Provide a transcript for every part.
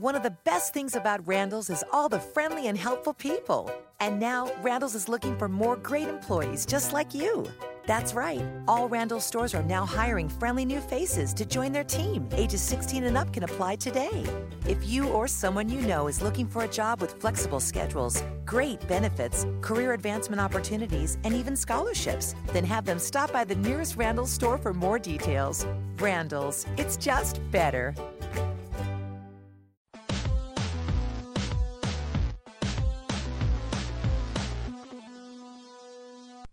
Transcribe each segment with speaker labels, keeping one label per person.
Speaker 1: One of the best things about Randall's is all the friendly and helpful people. And now, Randall's is looking for more great employees just like you. That's right. All Randall's stores are now hiring friendly new faces to join their team. Ages 16 and up can apply today. If you or someone you know is looking for a job with flexible schedules, great benefits, career advancement opportunities, and even scholarships, then have them stop by the nearest Randall's store for more details. Randall's, it's just better.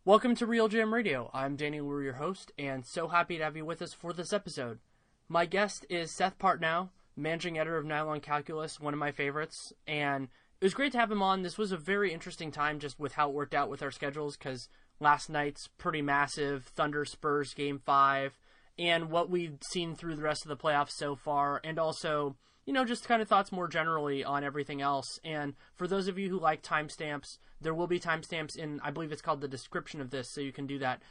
Speaker 2: Welcome to RealGM Radio. I'm Danny Leroux, your host, and so happy to have you with us for this episode. My guest is Seth Partnow, managing editor of Nylon Calculus, one of my favorites, and it was great to have him on. This was a very interesting time just with how it worked out with our schedules because last night's pretty massive Thunder Spurs game five, and what we've seen through the rest of the playoffs so far, and also you know, just kind of thoughts more generally on everything else. And for those of you who like timestamps, there will be timestamps in, I believe it's called the description of this, so you can do that.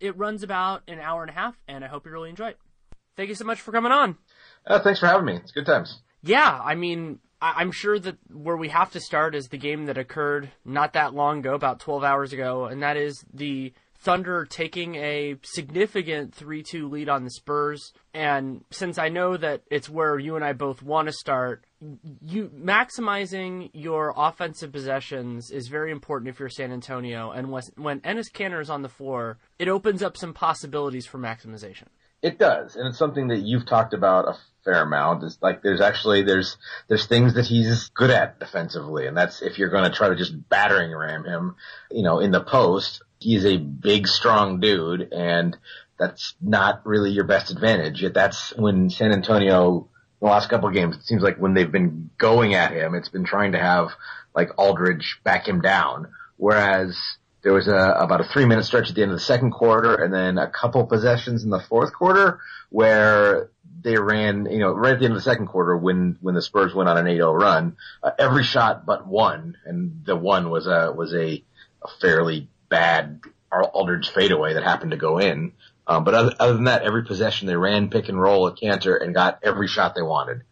Speaker 2: It runs about an hour and a half, and I hope you really enjoy it. Thank you so much for coming on.
Speaker 3: Uh, thanks for having me. It's good times.
Speaker 2: Yeah, I mean, I- I'm sure that where we have to start is the game that occurred not that long ago, about 12 hours ago, and that is the Thunder taking a significant 3 2 lead on the Spurs. And since I know that it's where you and I both want to start, you maximizing your offensive possessions is very important if you're San Antonio. And when, Enes Kanter is on the floor, it opens up some possibilities for maximization.
Speaker 3: It does, and it's something that you've talked about a fair amount. Is like there's actually there's there's things that he's good at defensively, and that's if you're going to try to just battering ram him, you know, in the post. He's a big, strong dude, and that's not really your best advantage. Yet that's when San Antonio, the last couple of games, it seems like when they've been going at him, it's been trying to have like Aldridge back him down. Whereas there was a, about a three minute stretch at the end of the second quarter and then a couple possessions in the fourth quarter where they ran, you know, right at the end of the second quarter when, when the Spurs went on an 8-0 run, uh, every shot but one, and the one was a, was a, a fairly bad Aldridge fadeaway that happened to go in. Um, but other, other than that, every possession they ran pick and roll at Kanter and got every shot they wanted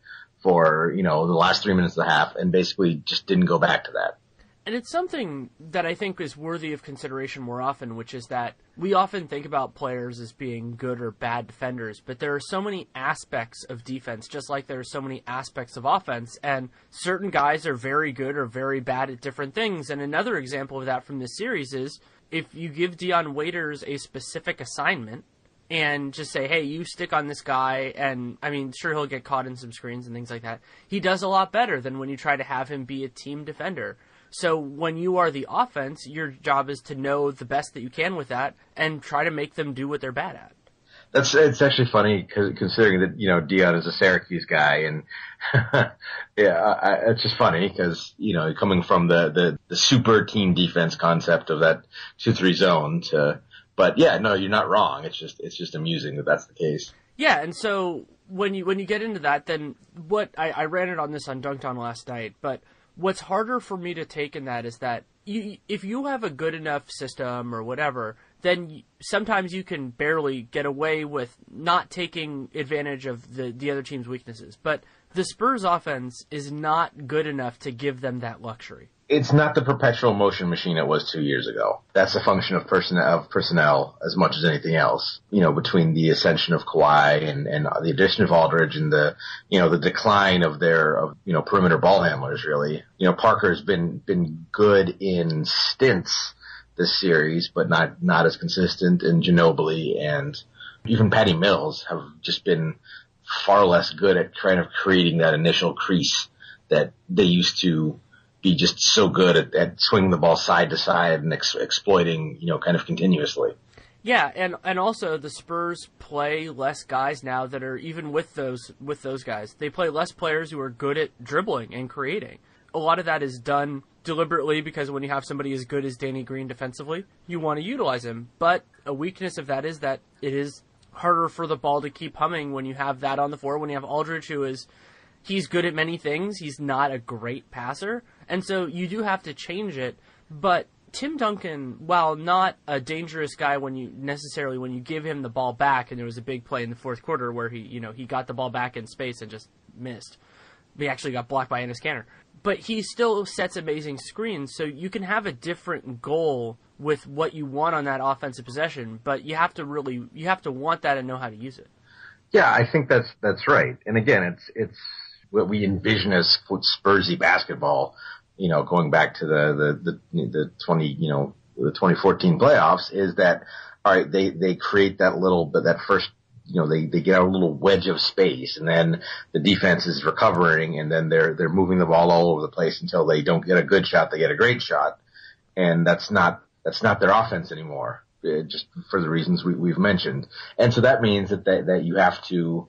Speaker 3: for, you know, the last three minutes of the half and basically just didn't go back to that.
Speaker 2: And it's something that I think is worthy of consideration more often, which is that we often think about players as being good or bad defenders, but there are so many aspects of defense, just like there are so many aspects of offense, and certain guys are very good or very bad at different things. And another example of that from this series is if you give Dion Waiters a specific assignment and just say, hey, you stick on this guy, and I mean, sure, he'll get caught in some screens and things like that. He does a lot better than when you try to have him be a team defender. So when you are the offense, your job is to know the best that you can with that and try to make them do what they're bad at.
Speaker 3: That's it's actually funny considering that you know Dion is a Syracuse guy, and yeah, I, it's just funny because you know coming from the, the the super team defense concept of that two three zone to, but yeah, no, you're not wrong. It's just it's just amusing that that's the case.
Speaker 2: Yeah, and so when you when you get into that, then what I, I ran it on this on Dunked On last night, but what's harder for me to take in that is that you, if you have a good enough system or whatever, then sometimes you can barely get away with not taking advantage of the, the other team's weaknesses. But the Spurs offense is not good enough to give them that luxury
Speaker 3: it's not the perpetual motion machine it was two years ago. That's a function of personnel, of personnel as much as anything else. You know, between the ascension of Kawhi and, and the addition of Aldridge and the, you know, the decline of their, of, you know, perimeter ball handlers really. You know, Parker's been, been good in stints this series, but not, not as consistent and Ginobili and even Patty Mills have just been far less good at kind of creating that initial crease that they used to be just so good at, at swinging the ball side to side and ex- exploiting, you know, kind of continuously.
Speaker 2: Yeah, and and also the Spurs play less guys now that are even with those with those guys. They play less players who are good at dribbling and creating. A lot of that is done deliberately because when you have somebody as good as Danny Green defensively, you want to utilize him. But a weakness of that is that it is harder for the ball to keep humming when you have that on the floor. When you have Aldridge, who is he's good at many things, he's not a great passer. And so you do have to change it. But Tim Duncan, while not a dangerous guy when you necessarily when you give him the ball back, and there was a big play in the fourth quarter where he, you know, he got the ball back in space and just missed. he actually got blocked by Enes Kanter. But he still sets amazing screens, so you can have a different goal with what you want on that offensive possession, but you have to really you have to want that and know how to use it.
Speaker 3: Yeah, I think that's that's right. And again, it's it's what we envision as Spursy basketball. You know, going back to the the the, the twenty you know the 2014 playoffs is that all right they they create that little but that first you know they they get a little wedge of space and then the defense is recovering and then they're they're moving the ball all over the place until they don't get a good shot they get a great shot and that's not that's not their offense anymore uh, just for the reasons we, we've mentioned and so that means that that, that you have to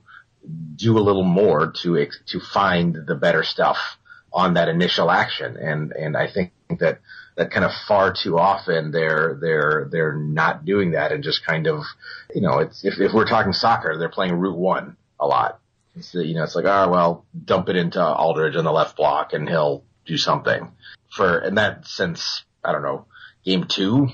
Speaker 3: do a little more to to find the better stuff on that initial action. And and I think that that kind of far too often they're they're they're not doing that and just kind of you know it's if if we're talking soccer they're playing route one a lot. It's you know it's like oh well dump it into Aldridge on the left block and he'll do something. For in that sense I don't know game two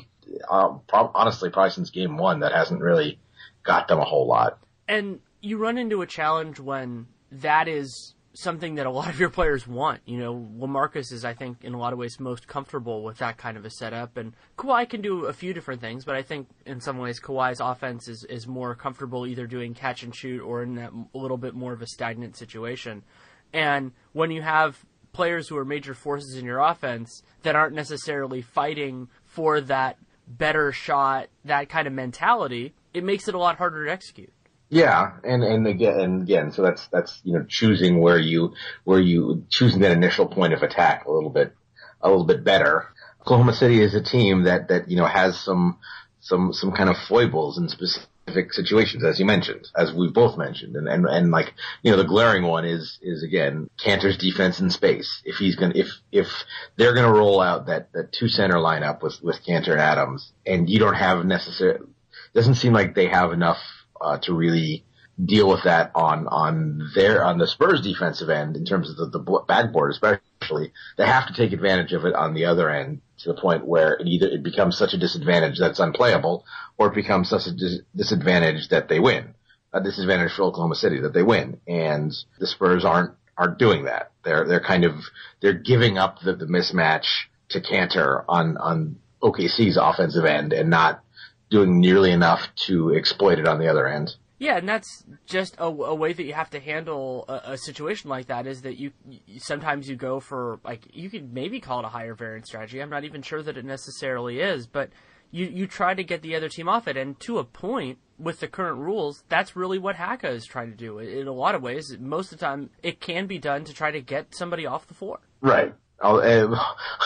Speaker 3: uh, honestly probably since game one that hasn't really got them a whole lot.
Speaker 2: And you run into a challenge when that is something that a lot of your players want. You know, LaMarcus is, I think, in a lot of ways most comfortable with that kind of a setup. And Kawhi can do a few different things, but I think in some ways Kawhi's offense is, is more comfortable either doing catch and shoot or in that a little bit more of a stagnant situation. And when you have players who are major forces in your offense that aren't necessarily fighting for that better shot, that kind of mentality, it makes it a lot harder to execute.
Speaker 3: Yeah, and and again, and again, so that's that's you know choosing where you where you choosing that initial point of attack a little bit a little bit better. Oklahoma City is a team that that you know has some some some kind of foibles in specific situations, as you mentioned, as we've both mentioned, and and and like you know the glaring one is is again Kanter's defense in space. If he's gonna if if they're gonna roll out that that two center lineup with with Kanter and Adams, and you don't have necessarily doesn't seem like they have enough uh, to really deal with that on on their on the Spurs defensive end in terms of the, the backboard especially. They have to take advantage of it on the other end to the point where it either it becomes such a disadvantage that's unplayable or it becomes such a dis- disadvantage that they win a disadvantage for Oklahoma City that they win. And the Spurs aren't aren't doing that. They're they're kind of they're giving up the, the mismatch to Kanter on on OKC's offensive end and not doing nearly enough to exploit it on the other end.
Speaker 2: Yeah, and that's just a, a way that you have to handle a, a, situation like that. Is that you, you sometimes you go for like you could maybe call it a higher variance strategy. I'm not even sure that it necessarily is, but you you try to get the other team off it, and to a point with the current rules, that's really what Haka is trying to do. In a lot of ways, most of the time, it can be done to try to get somebody off the floor.
Speaker 3: Right. Uh,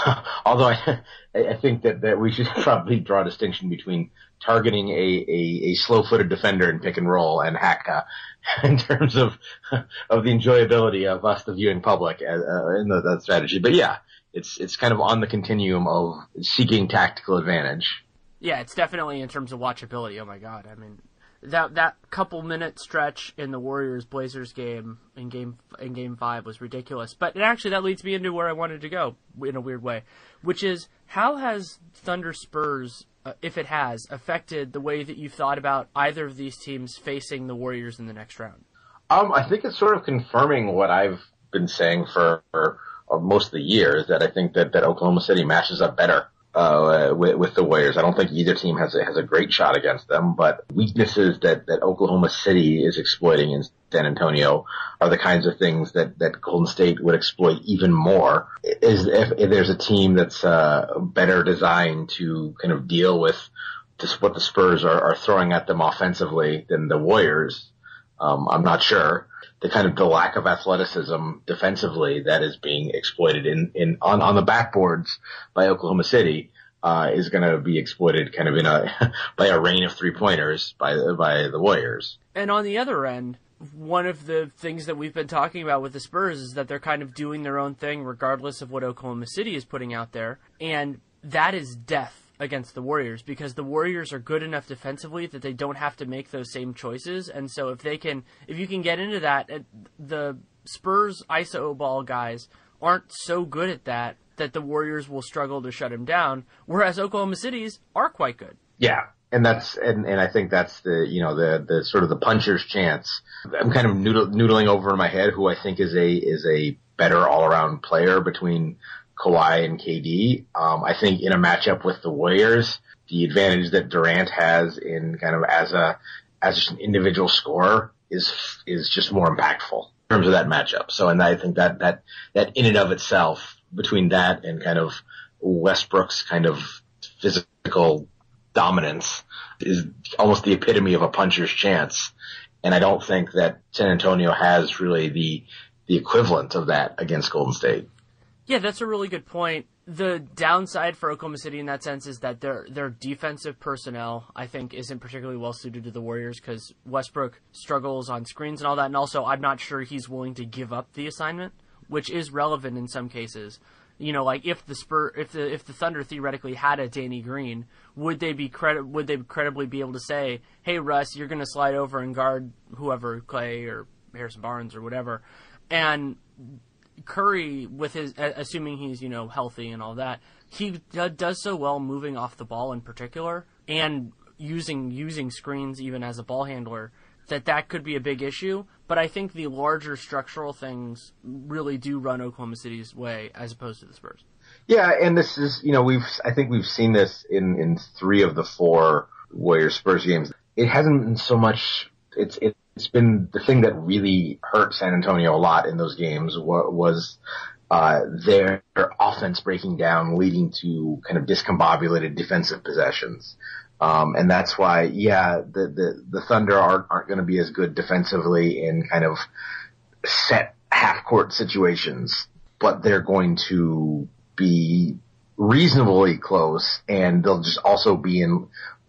Speaker 3: although I, I think that, that we should probably draw a distinction between targeting a, a, a slow-footed defender in pick and roll and Haka in terms of of the enjoyability of us, the viewing public, uh, uh, in the, that strategy. But yeah, it's it's kind of on the continuum of seeking tactical advantage.
Speaker 2: Yeah, it's definitely in terms of watchability. Oh my god, I mean, that that couple minute stretch in the Warriors Blazers game in game in game 5 was ridiculous. But actually that leads me into where I wanted to go in a weird way, which is how has Thunder Spurs uh, if it has affected the way that you've thought about either of these teams facing the Warriors in the next round?
Speaker 3: Um, I think it's sort of confirming what I've been saying for, for uh, most of the year is that I think that, that Oklahoma City matches up better uh, with, with, the Warriors. I don't think either team has a, has a great shot against them, but weaknesses that, that Oklahoma City is exploiting in San Antonio are the kinds of things that, that Golden State would exploit even more. Is if, if there's a team that's uh, better designed to kind of deal with just what the Spurs are, are throwing at them offensively than the Warriors. Um, I'm not sure the kind of the lack of athleticism defensively that is being exploited in, in on, on the backboards by Oklahoma City uh, is going to be exploited kind of in a by a rain of three pointers by by the Warriors.
Speaker 2: And on the other end, one of the things that we've been talking about with the Spurs is that they're kind of doing their own thing regardless of what Oklahoma City is putting out there, and that is death against the Warriors because the Warriors are good enough defensively that they don't have to make those same choices. And so if they can, if you can get into that, the Spurs ISO ball guys aren't so good at that that the Warriors will struggle to shut him down, whereas Oklahoma City's are quite good.
Speaker 3: Yeah, and that's and, and I think that's the you know the the sort of the puncher's chance. I'm kind of noodling over in my head who I think is a is a better all around player between Kawhi and KD. Um, I think in a matchup with the Warriors, the advantage that Durant has in kind of as a as just an individual scorer is is just more impactful in terms of that matchup. So, and I think that that that in and of itself, between that and kind of Westbrook's kind of physical dominance, is almost the epitome of a puncher's chance. And I don't think that San Antonio has really the the equivalent of that against Golden State.
Speaker 2: Yeah, that's a really good point. The downside for Oklahoma City in that sense is that their their defensive personnel, I think, isn't particularly well suited to the Warriors because Westbrook struggles on screens and all that, and also I'm not sure he's willing to give up the assignment, which is relevant in some cases. You know, like if the Spur, if the if the Thunder theoretically had a Danny Green, would they be credit would they credibly be able to say, "Hey Russ, you're going to slide over and guard whoever Klay or Harrison Barnes or whatever," and Curry, with his assuming he's you know healthy and all that, he does so well moving off the ball in particular and using using screens even as a ball handler that that could be a big issue. But I think the larger structural things really do run Oklahoma City's way as opposed to the Spurs.
Speaker 3: Yeah, and this is you know we've I think we've seen this in in three of the four Warriors Spurs games. It hasn't been so much. It's it it's been the thing that really hurt San Antonio a lot in those games was uh, their offense breaking down, leading to kind of discombobulated defensive possessions. Um, and that's why, yeah, the the, the Thunder aren't aren't going to be as good defensively in kind of set half court situations, but they're going to be reasonably close, and they'll just also be in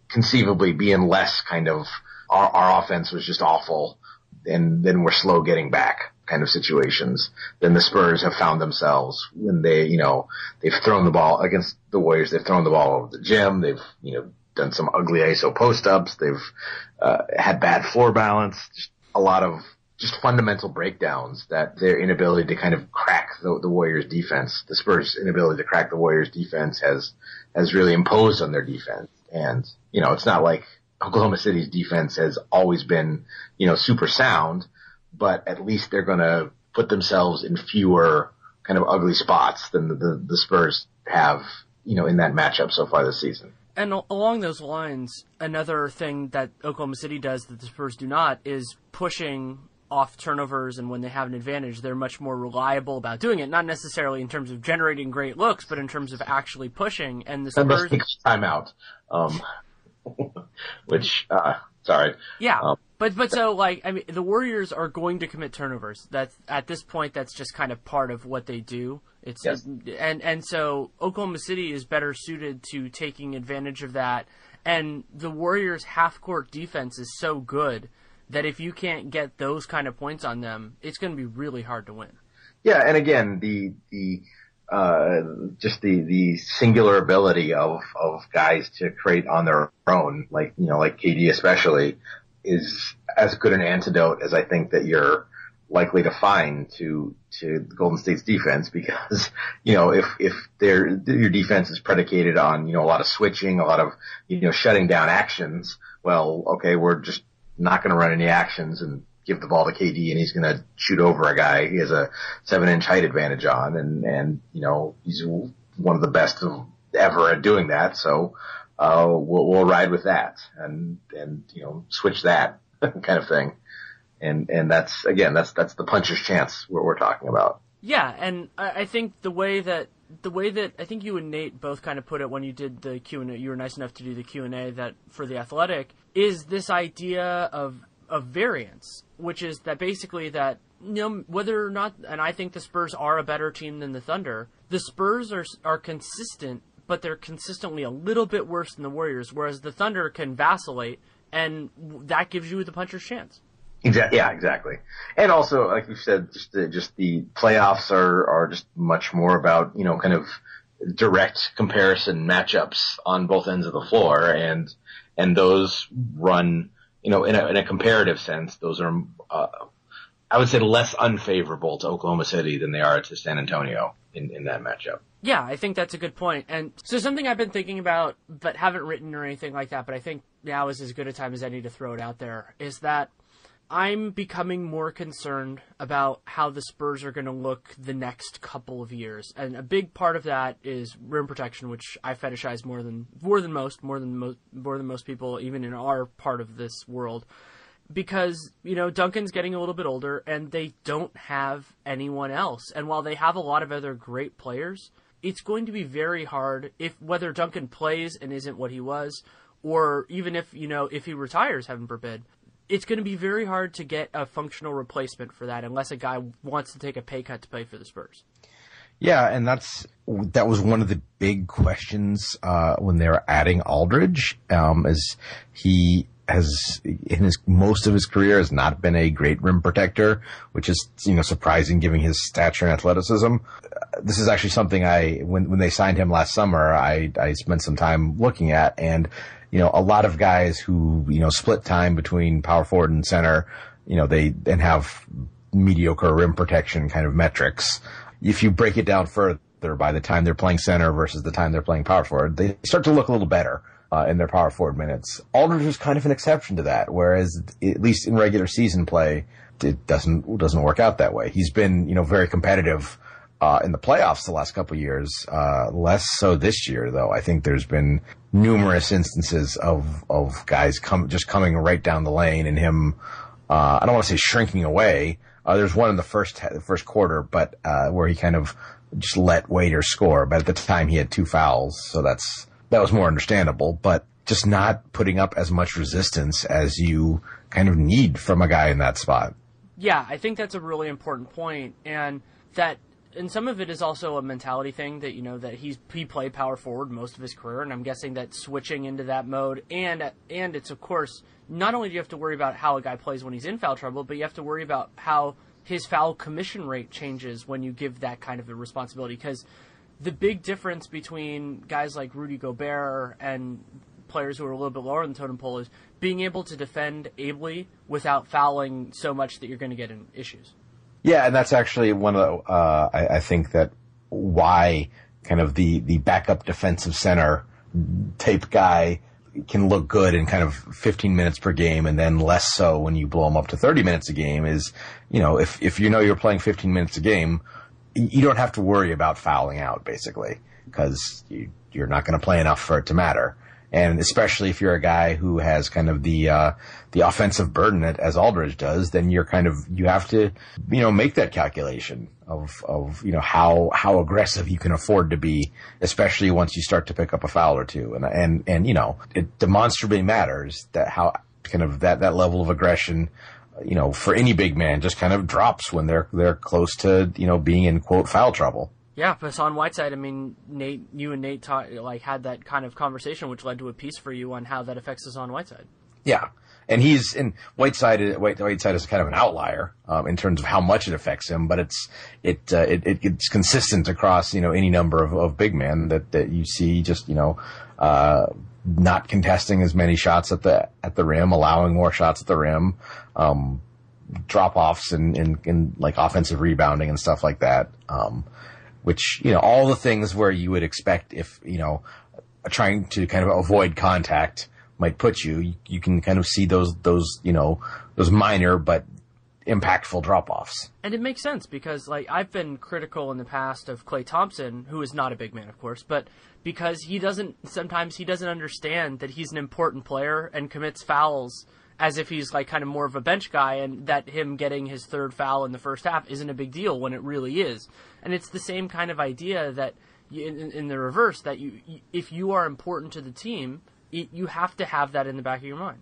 Speaker 3: conceivably be in less kind of our, our offense was just awful, and then we're slow getting back kind of situations. Then the Spurs have found themselves when they, you know, they've thrown the ball against the Warriors. They've thrown the ball over the gym. They've, you know, done some ugly ISO post ups. They've uh, had bad floor balance. Just a lot of just fundamental breakdowns that their inability to kind of crack the, the Warriors defense, the Spurs inability to crack the Warriors defense has has really imposed on their defense. And you know, it's not like Oklahoma City's defense has always been, you know, super sound, but at least they're going to put themselves in fewer kind of ugly spots than the, the, the Spurs have, you know, in that matchup so far this season.
Speaker 2: And along those lines, another thing that Oklahoma City does that the Spurs do not is pushing off turnovers and when they have an advantage, they're much more reliable about doing it. Not necessarily in terms of generating great looks, but in terms of actually pushing. And the Spurs
Speaker 3: and timeout. Um, which uh, sorry.
Speaker 2: Yeah. Um, but but so like I mean the Warriors are going to commit turnovers. That's at this point that's just kind of part of what they do. It's yes. and and so Oklahoma City is better suited to taking advantage of that. And the Warriors half court defense is so good that if you can't get those kind of points on them, it's going to be really hard to win.
Speaker 3: Yeah, and again, the the uh, just the the singular ability of of guys to create on their own, like you know, like KD especially, is as good an antidote as I think that you're likely to find to to Golden State's defense because you know if if their your defense is predicated on you know a lot of switching, a lot of you know shutting down actions, well, okay, we're just not going to run any actions and give the ball to KD and he's going to shoot over a guy he has a seven inch height advantage on and, and, you know, he's one of the best ever at doing that. So, uh, we'll, we'll ride with that and, and, you know, switch that kind of thing. And, and that's, again, that's, that's the puncher's chance what we're talking about.
Speaker 2: Yeah. And I, I think the way that, the way that I think you and Nate both kind of put it when you did the Q and A, you were nice enough to do the Q and A that for the Athletic is this idea of of variance, which is that basically that you know whether or not, and I think the Spurs are a better team than the Thunder. The Spurs are are consistent, but they're consistently a little bit worse than the Warriors, whereas the Thunder can vacillate, and that gives you the puncher's chance.
Speaker 3: Exactly. Yeah, exactly. And also, like we said, just the, just the playoffs are are just much more about you know kind of direct comparison matchups on both ends of the floor, and and those run you know, in a, in a comparative sense, those are, uh,
Speaker 4: I would say less unfavorable to Oklahoma City than they are to San Antonio in, in that matchup.
Speaker 2: Yeah, I think that's a good point. And so something I've been thinking about, but haven't written or anything like that, but I think now is as good a time as any to throw it out there, is that I'm becoming more concerned about how the Spurs are going to look the next couple of years, and a big part of that is rim protection, which I fetishize more than more than most, more than most, more than most people, even in our part of this world, because you know Duncan's getting a little bit older, and they don't have anyone else, and while they have a lot of other great players, it's going to be very hard if whether Duncan plays and isn't what he was, or even if you know if he retires, heaven forbid, it's going to be very hard to get a functional replacement for that unless a guy wants to take a pay cut to play for the Spurs.
Speaker 3: Yeah, and that's that was one of the big questions uh, when they were adding Aldridge, um, as he has in his most of his career has not been a great rim protector, which is you know surprising given his stature and athleticism. This is actually something I when when they signed him last summer, I I spent some time looking at, and you know a lot of guys who you know split time between power forward and center, you know they and have mediocre rim protection kind of metrics. If you break it down further, by the time they're playing center versus the time they're playing power forward, they start to look a little better uh, in their power forward minutes. Aldridge is kind of an exception to that, whereas at least in regular season play, it doesn't doesn't work out that way. He's been you know very competitive uh, in the playoffs the last couple years. Uh, less so this year, though. I think there's been numerous instances of of guys come just coming right down the lane and him. Uh, I don't want to say shrinking away. Uh, there's one in the first first quarter, but uh, where he kind of just let Waiter score. But at the time, he had two fouls, so that's that was more understandable, but just not putting up as much resistance as you kind of need from a guy in that spot.
Speaker 2: Yeah, I think that's a really important point, and that and some of it is also a mentality thing that you know that he's he played power forward most of his career, and I'm guessing that switching into that mode and and it's of course not only do you have to worry about how a guy plays when he's in foul trouble, but you have to worry about how his foul commission rate changes when you give that kind of a responsibility because the big difference between guys like Rudy Gobert and players who are a little bit lower in the totem pole is being able to defend ably without fouling so much that you're going to get in issues.
Speaker 3: Yeah, and that's actually one of the, uh, I, I think that why kind of the, the backup defensive center tape guy can look good in kind of 15 minutes per game and then less so when you blow them up to 30 minutes a game is, you know, if, if you know you're playing 15 minutes a game, you don't have to worry about fouling out basically because you, are not going to play enough for it to matter. And especially if you're a guy who has kind of the uh, the offensive burden as Aldridge does, then you're kind of you have to you know make that calculation of of you know how how aggressive you can afford to be, especially once you start to pick up a foul or two. And and and you know it demonstrably matters that how kind of that that level of aggression you know, for any big man, just kind of drops when they're they're close to you know being in quote foul trouble.
Speaker 2: Yeah, Hassan Whiteside. I mean, Nate, you and Nate like had that kind of conversation, which led to a piece for you on how that affects Hassan Whiteside.
Speaker 3: Yeah, and he's in Whiteside. White, Whiteside is kind of an outlier um, in terms of how much it affects him, but it's it, uh, it, it it's consistent across you know any number of, of big men that that you see. Just you know. Uh, not contesting as many shots at the at the rim, allowing more shots at the rim, um, drop offs and in, in, in, like offensive rebounding and stuff like that. Um, which you know all the things where you would expect if you know trying to kind of avoid contact might put you, you, can kind of see those those you know those minor but impactful drop offs.
Speaker 2: And it makes sense because like I've been critical in the past of Klay Thompson, who is not a big man, of course, but because he doesn't sometimes he doesn't understand that he's an important player and commits fouls as if he's like kind of more of a bench guy and that him getting his third foul in the first half isn't a big deal when it really is. And it's the same kind of idea that in, in the reverse that you if you are important to the team, you have to have that in the back of your mind.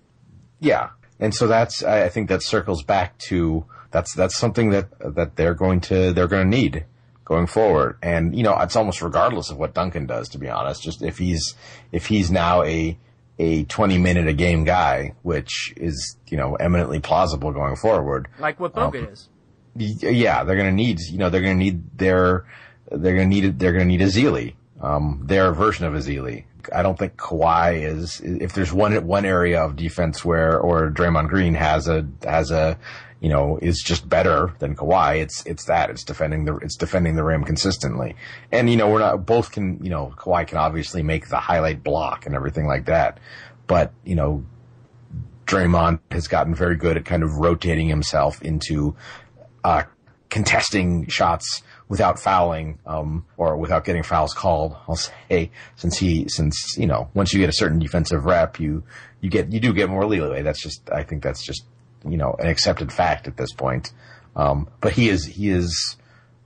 Speaker 3: Yeah. And so that's I think that circles back to that's that's something that that they're going to they're going to need going forward. And, you know, it's almost regardless of what Duncan does, to be honest. Just if he's, if he's now a, a 20 minute a game guy, which is, you know, eminently plausible going forward.
Speaker 2: Like what Bogut um, is.
Speaker 3: Yeah, they're going to need, you know, they're going to need their, they're going to need, they're going to need a um, their version of a Zealy. I don't think Kawhi is, if there's one, one area of defense where, or Draymond Green has a, has a, you know, is just better than Kawhi. It's it's that it's defending the it's defending the rim consistently, and you know we're not both can you know Kawhi can obviously make the highlight block and everything like that, but you know Draymond has gotten very good at kind of rotating himself into uh, contesting shots without fouling um, or without getting fouls called. I'll say since he since you know once you get a certain defensive rep, you you get you do get more leeway. That's just I think that's just you know an accepted fact at this point. Um, but he is he is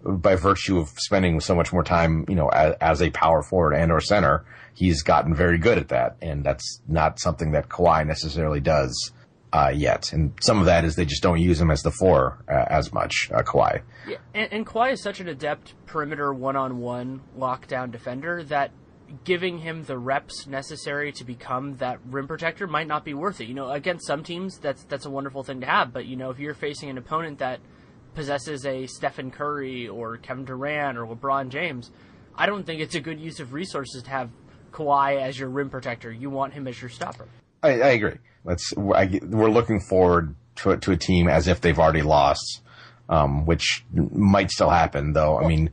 Speaker 3: by virtue of spending so much more time you know as, as a power forward and or center, he's gotten very good at that, and that's not something that Kawhi necessarily does. Uh, yet, and some of that is they just don't use him as the four uh, as much. Uh, Kawhi,
Speaker 2: Yeah, and, and Kawhi is such an adept perimeter one-on-one lockdown defender that giving him the reps necessary to become that rim protector might not be worth it. You know, against some teams, that's that's a wonderful thing to have. But you know, if you're facing an opponent that possesses a Stephen Curry or Kevin Durant or LeBron James, I don't think it's a good use of resources to have Kawhi as your rim protector. You want him as your stopper.
Speaker 3: I, I agree. Let's. I, we're looking forward to to a team as if they've already lost, um, which might still happen. Though, I mean,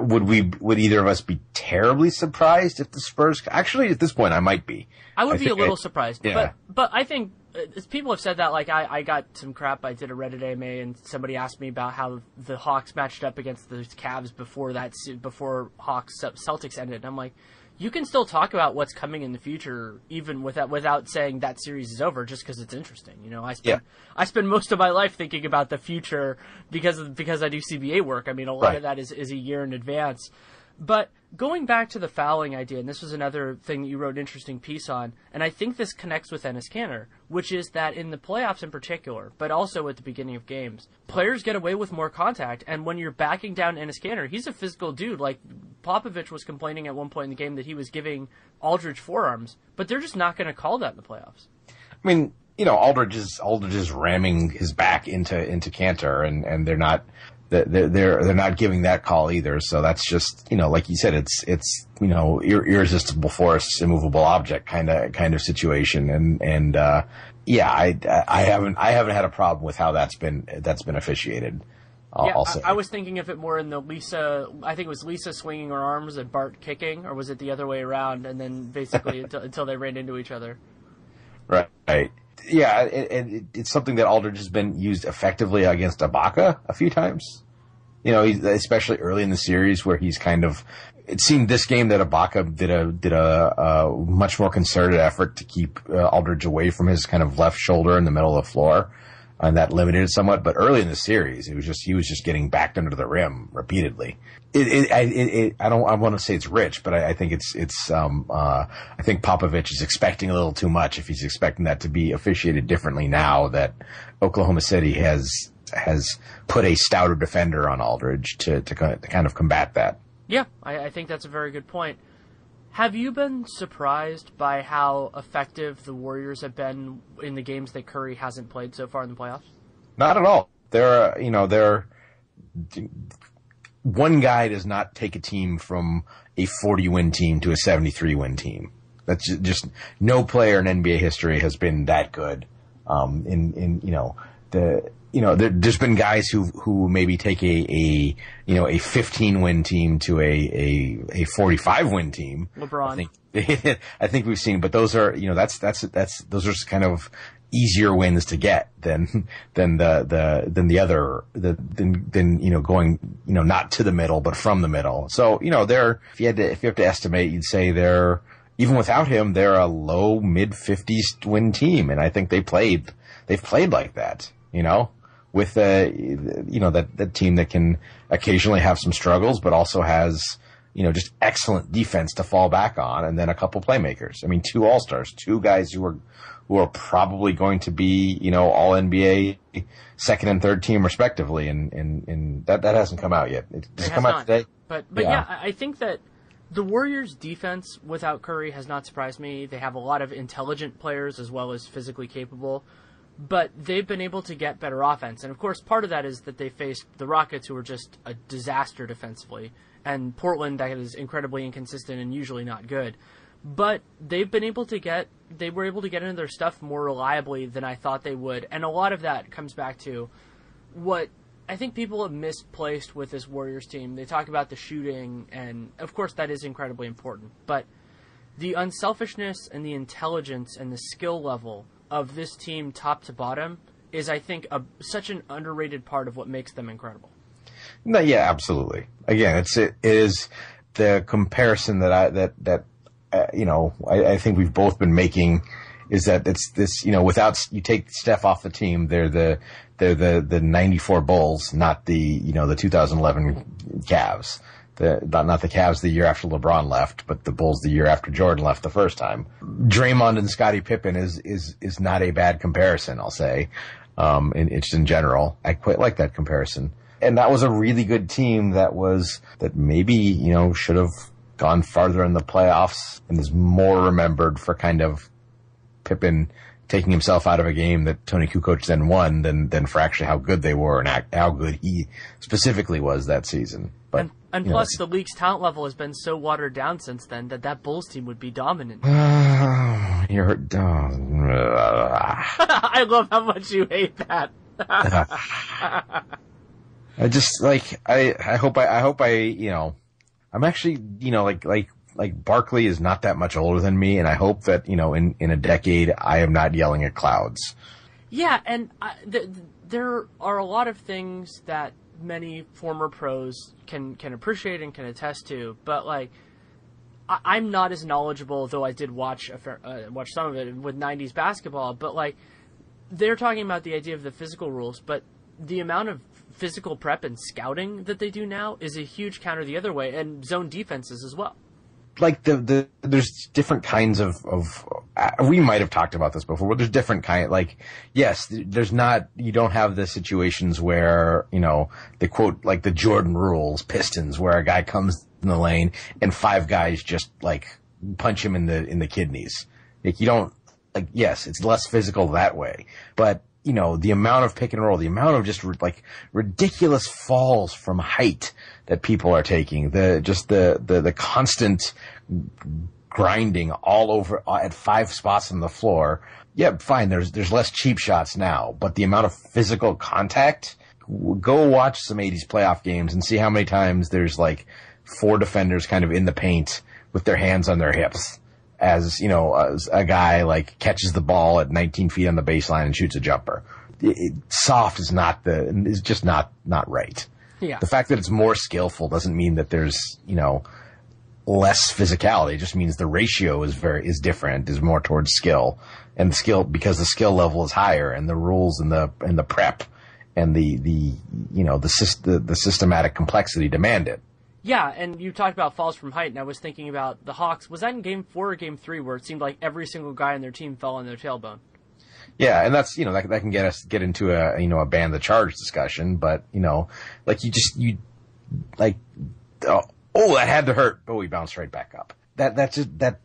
Speaker 3: would we? Would either of us be terribly surprised if the Spurs? Actually, at this point, I might be.
Speaker 2: I would
Speaker 3: I
Speaker 2: be a little
Speaker 3: I-
Speaker 2: surprised,
Speaker 3: yeah.
Speaker 2: but but I think uh, people have said that. Like I, I got some crap. I did a Reddit AMA, and somebody asked me about how the Hawks matched up against the Cavs before that before Hawks Celtics ended. And I'm like, you can still talk about what's coming in the future, even without without saying that series is over, just because it's interesting. You know, I spend I spend most of my life thinking about the future because of, because I do CBA work. I mean, a lot
Speaker 3: Right.
Speaker 2: of that is is a year in advance. But going back to the fouling idea, and this was another thing that you wrote an interesting piece on, and I think this connects with Enes Kanter, which is that in the playoffs in particular, but also at the beginning of games, players get away with more contact, and when you're backing down Enes Kanter, he's a physical dude. Like Popovich was complaining at one point in the game that he was giving Aldridge forearms, but they're just not going to call that in the playoffs.
Speaker 3: I mean, you know, Aldridge is Aldridge is ramming his back into into Kanter, and and they're not they're they're they're not giving that call either. So that's just you know, like you said, it's it's you know ir- irresistible force, immovable object kind of kind of situation, and and uh, yeah, I I haven't I haven't had a problem with how that's been that's been officiated. I'll,
Speaker 2: Yeah,
Speaker 3: I'll.
Speaker 2: I, I was thinking of it more in the Lisa. I think it was Lisa swinging her arms and Bart kicking, or was it the other way around? And then basically until, until they ran into each other.
Speaker 3: Right. Yeah, and and it, it's something that Aldridge has been used effectively against Ibaka a few times. You know, especially early in the series where he's kind of. It seemed this game that Ibaka did a did a, a much more concerted effort to keep uh, Aldridge away from his kind of left shoulder in the middle of the floor, and that limited it somewhat. But early in the series, it was just he was just getting backed under the rim repeatedly. It, it, I- it, I don't I want to say it's rich, but I, I think it's it's um uh I think Popovich is expecting a little too much if he's expecting that to be officiated differently now that Oklahoma City has has put a stouter defender on Aldridge to to, to kind of combat that.
Speaker 2: Yeah, I, I think that's a very good point. Have you been surprised by how effective the Warriors have been in the games that Curry hasn't played so far in the playoffs?
Speaker 3: Not at all. They're, you know, they're, one guy does not take a team from a 40 win team to a 73 win team. That's ju- just, no player in NBA history has been that good. Um, in, in, you know, the, you know, there, there's been guys who, who maybe take a, a, you know, a 15 win team to a, a, a 45 win team.
Speaker 2: LeBron.
Speaker 3: I think, I think we've seen, but those are, you know, that's, that's, that's, those are just kind of easier wins to get than, than the, the, than the other, the, than, than, you know, going, you know, not to the middle, but from the middle. So, you know, they're, if you had to, if you have to estimate, you'd say they're, even without him, they're a low mid fifties win team. And I think they played, they've played like that, you know, with, uh, you know, that, that team that can occasionally have some struggles, but also has, you know, just excellent defense to fall back on, and then a couple playmakers. I mean, two All Stars, two guys who are who are probably going to be, you know, All NBA second and third team respectively, and and, and that that hasn't come out yet. It, does
Speaker 2: It
Speaker 3: it come out
Speaker 2: not.
Speaker 3: today?
Speaker 2: But but yeah.
Speaker 3: Yeah.
Speaker 2: I think that the Warriors' defense without Curry has not surprised me. They have a lot of intelligent players as well as physically capable, but they've been able to get better offense. And of course, part of that is that they faced the Rockets, who were just a disaster defensively, and Portland that is incredibly inconsistent and usually not good. but they've been able to get they were able to get into their stuff more reliably than I thought they would, and a lot of that comes back to what I think people have misplaced with this Warriors team. They talk about the shooting, and of course that is incredibly important, but the unselfishness and the intelligence and the skill level of this team, top to bottom, is I think a, such an underrated part of what makes them incredible.
Speaker 3: No, yeah, absolutely. Again, it's it is the comparison that I that that uh, you know I, I think we've both been making is that it's this you know without you take Steph off the team, they're the they're the the '94 Bulls, not the you know the 2011 Cavs. The, not, the Cavs the year after LeBron left, but the Bulls the year after Jordan left the first time. Draymond and Scottie Pippen is is is not a bad comparison, I'll say. Um, in, it's in general, I quite like that comparison. And that was a really good team that was that maybe you know should have gone farther in the playoffs and is more remembered for kind of Pippen taking himself out of a game that Toni Kukoc then won than than for actually how good they were and how good he specifically was that season. But
Speaker 2: and, and plus, know, the league's talent level has been so watered down since then that that Bulls team would be dominant.
Speaker 3: you're dumb.
Speaker 2: I love how much you hate that.
Speaker 3: I just like I I hope I I hope I you know I'm actually you know like like like Barkley is not that much older than me, and I hope that you know in in a decade I am not yelling at clouds.
Speaker 2: Yeah, and uh, I, th- there are a lot of things that many former pros can can appreciate and can attest to, but like. I, am not as knowledgeable, though I did watch fair, uh, watch some of it with '90s basketball. But like, they're talking about the idea of the physical rules, but the amount of physical prep and scouting that they do now is a huge counter the other way, and zone defenses as well
Speaker 3: like the, the there's different kinds of of uh, we might have talked about this before but there's different kind like yes there's not you don't have the situations where you know the quote like the jordan rules pistons where a guy comes in the lane and five guys just like punch him in the in the kidneys. Like you don't like yes it's less physical that way. But you know the amount of pick and roll the amount of just like ridiculous falls from height that people are taking, the just the the, the constant grinding all over uh, at five spots on the floor. Yeah, fine. There's there's less cheap shots now, but the amount of physical contact. Go watch some '80s playoff games and see how many times there's like four defenders kind of in the paint with their hands on their hips as you know as a guy like catches the ball at 19 feet on the baseline and shoots a jumper. It, soft is not the is just not not right.
Speaker 2: Yeah.
Speaker 3: The fact that it's more skillful doesn't mean that there's, you know, less physicality. It just means the ratio is very, is different, is more towards skill. And skill, because the skill level is higher and the rules and the, and the prep and the, the, you know, the, the, the systematic complexity demand it.
Speaker 2: Yeah, and you talked about falls from height, and I was thinking about the Hawks. Was that in Game Four or Game Three, where it seemed like every single guy on their team fell on their tailbone?
Speaker 3: Yeah, and that's you know that that can get us get into a you know a ban the charge discussion, but you know like you just you like oh, oh that had to hurt, oh we bounced right back up. That that's just that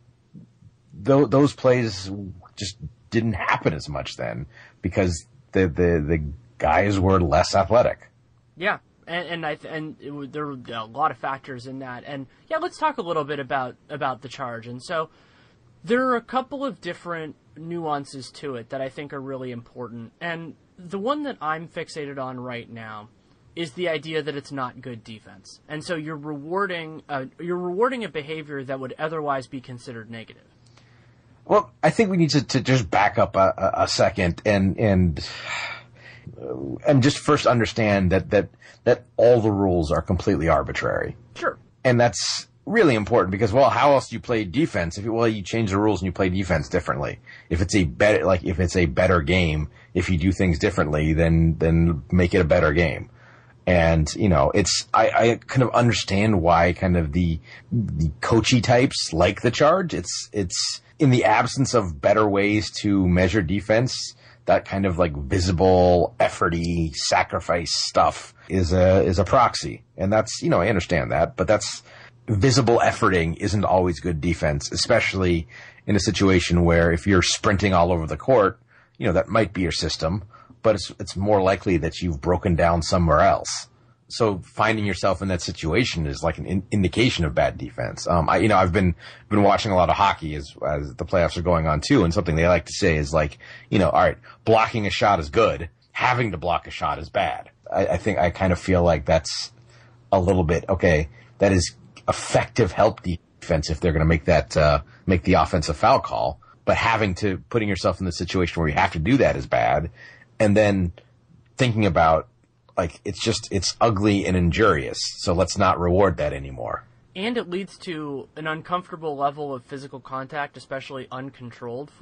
Speaker 3: th- those plays just didn't happen as much then because the the the guys were less athletic.
Speaker 2: Yeah, and and I and it, there were a lot of factors in that. And yeah, let's talk a little bit about about the charge. And so there are a couple of different nuances to it that I think are really important. And the one that I'm fixated on right now is the idea that it's not good defense. And so you're rewarding uh, you're rewarding a behavior that would otherwise be considered negative.
Speaker 3: Well, I think we need to, to just back up a, a second and and Um, and just first understand that that that all the rules are completely arbitrary.
Speaker 2: Sure.
Speaker 3: And that's really important because well, how else do you play defense? If you, well, you change the rules and you play defense differently. If it's a better like if it's a better game, if you do things differently, then then make it a better game. And you know, it's I, I kind of understand why kind of the the coachy types like the charge. It's it's in the absence of better ways to measure defense. That kind of like visible, efforty, sacrifice stuff is a is a proxy, and that's you know I understand that, but that's visible efforting isn't always good defense, especially in a situation where if you're sprinting all over the court, you know, that might be your system, but it's, it's more likely that you've broken down somewhere else. So finding yourself in that situation is like an in- indication of bad defense. Um, I, you know, I've been, been watching a lot of hockey as, as the playoffs are going on too. And something they like to say is like, you know, all right, blocking a shot is good. Having to block a shot is bad. I, I think I kind of feel like that's a little bit, okay, that is effective help defense if they're going to make that, uh, make the offensive foul call. But having to, putting yourself in the situation where you have to do that is bad. And then thinking about like it's just it's ugly and injurious. So let's not reward that anymore.
Speaker 2: And it leads to an uncomfortable level of physical contact, especially uncontrolled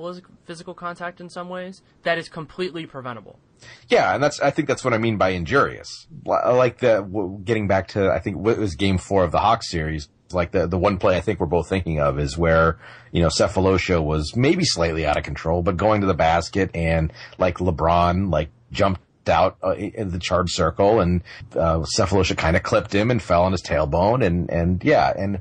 Speaker 2: physical contact in some ways, that is completely preventable.
Speaker 3: Yeah, and that's I think that's what I mean by injurious. Like the getting back to I think what was Game Four of the Hawks series. Like the the one play I think we're both thinking of is where you know Sefolosha was maybe slightly out of control, but going to the basket and like LeBron like jumped out uh, in the charge circle, and uh, Sefolosha kind of clipped him and fell on his tailbone, and and yeah, and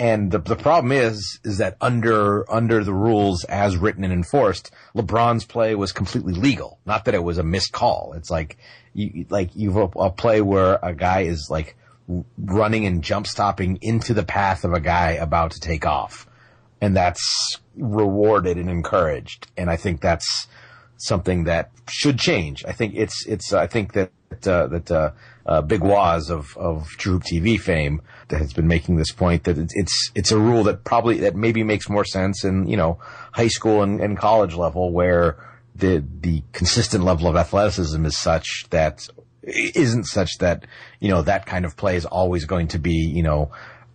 Speaker 3: and the the problem is is that under under the rules as written and enforced, LeBron's play was completely legal. Not that it was a missed call. It's like you like you've a, a play where a guy is like running and jump stopping into the path of a guy about to take off, and that's rewarded and encouraged. And I think that's something that should change. I think it's it's. I think that uh, that uh, uh, Big Waz of of Troop TV fame that has been making this point that it's it's a rule that probably that maybe makes more sense in you know high school and, and college level where the the consistent level of athleticism is such that isn't such that you know that kind of play is always going to be you know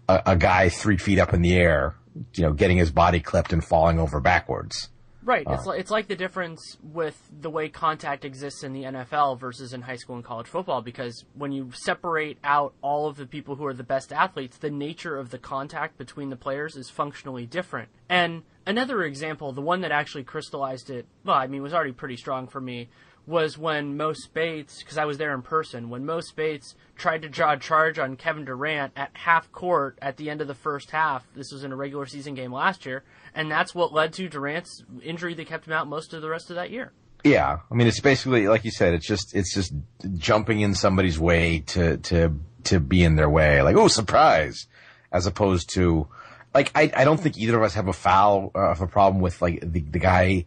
Speaker 3: a, a guy three feet up in the air you know getting his body clipped and falling over backwards.
Speaker 2: Right. It's uh. like, it's like the difference with the way contact exists in the NFL versus in high school and college football because when you separate out all of the people who are the best athletes, the nature of the contact between the players is functionally different. And another example, the one that actually crystallized it, well, I mean, was already pretty strong for me, was when Mo Speights, because I was there in person, when Mo Speights tried to draw a charge on Kevin Durant at half court at the end of the first half. This was in a regular season game last year, and that's what led to Durant's injury that kept him out most of the rest of that year.
Speaker 3: Yeah, I mean, it's basically like you said. It's just it's just jumping in somebody's way to to to be in their way. Like, oh, surprise, as opposed to like I I don't think either of us have a foul uh, of a problem with like the the guy,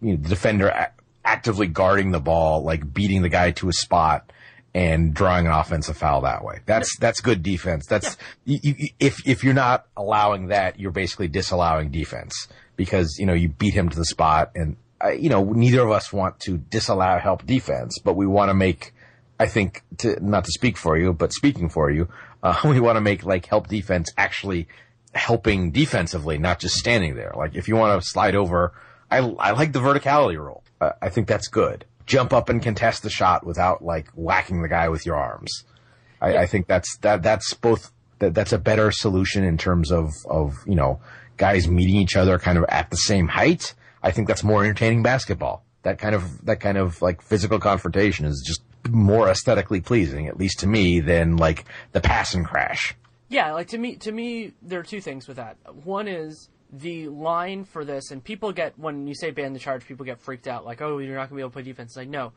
Speaker 3: you know, the defender actively guarding the ball, like beating the guy to a spot and drawing an offensive foul that way. That's that's good defense. That's yeah. you, you, if if you're not allowing that, you're basically disallowing defense because you know you beat him to the spot, and uh, you know neither of us want to disallow help defense, but we want to make. I think to not to speak for you, but speaking for you, uh, we want to make like help defense actually helping defensively, not just standing there. Like if you want to slide over, I I like the verticality rule. Uh, I think that's good. Jump up and contest the shot without like whacking the guy with your arms. I, I think that's that that's both that that's a better solution in terms of of you know guys meeting each other kind of at the same height. I think that's more entertaining basketball. That kind of that kind of like physical confrontation is just more aesthetically pleasing, at least to me, than like the pass and crash.
Speaker 2: Yeah, like to me, to me, there are two things with that. One is the line for this, and people get when you say ban the charge, people get freaked out, like, oh, you're not gonna be able to play defense. It's like, no.